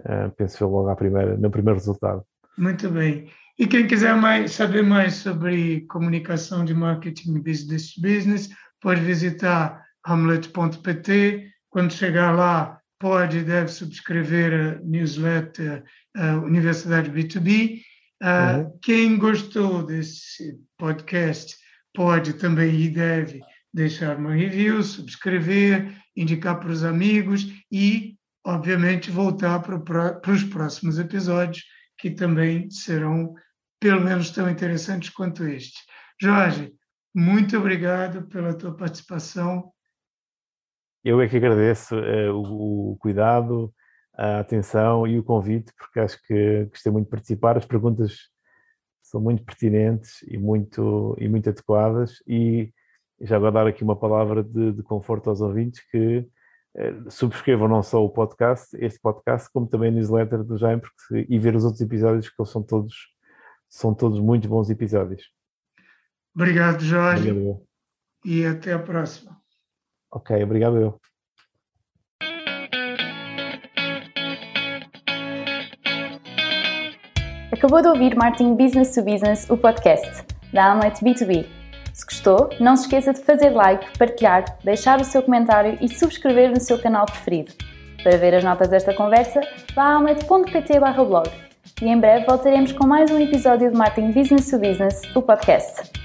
uh, penso logo à primeira, no primeiro resultado. Muito bem. E quem quiser mais, saber mais sobre comunicação de marketing business to business, pode visitar hamlet.pt. Quando chegar lá, pode e deve subscrever a newsletter a Universidade B2B. Uh, uhum. Quem gostou desse podcast pode também e deve deixar uma review, subscrever, indicar para os amigos e, obviamente, voltar para, os próximos episódios, que também serão pelo menos tão interessantes quanto este. Jorge, muito obrigado pela tua participação eu é que agradeço uh, o, o, cuidado, a atenção e o convite, porque acho que gostei muito de participar. As perguntas são muito pertinentes e muito, e muito adequadas. E já vou dar aqui uma palavra de, de conforto aos ouvintes que uh, subscrevam não só o podcast, este podcast, como também a newsletter do Jaime, porque, e ver os outros episódios, que eles são todos, são todos muito bons episódios. Obrigado, Jorge. Obrigado. E até a próxima. Ok, obrigado eu. Acabou de ouvir Marketing Business to Business, o podcast da Amlet B2B. Se gostou, não se esqueça de fazer like, partilhar, deixar o seu comentário e subscrever no seu canal preferido. Para ver as notas desta conversa, vá a amlet.pt blog. E em breve voltaremos com mais um episódio de Marketing Business to Business, o podcast.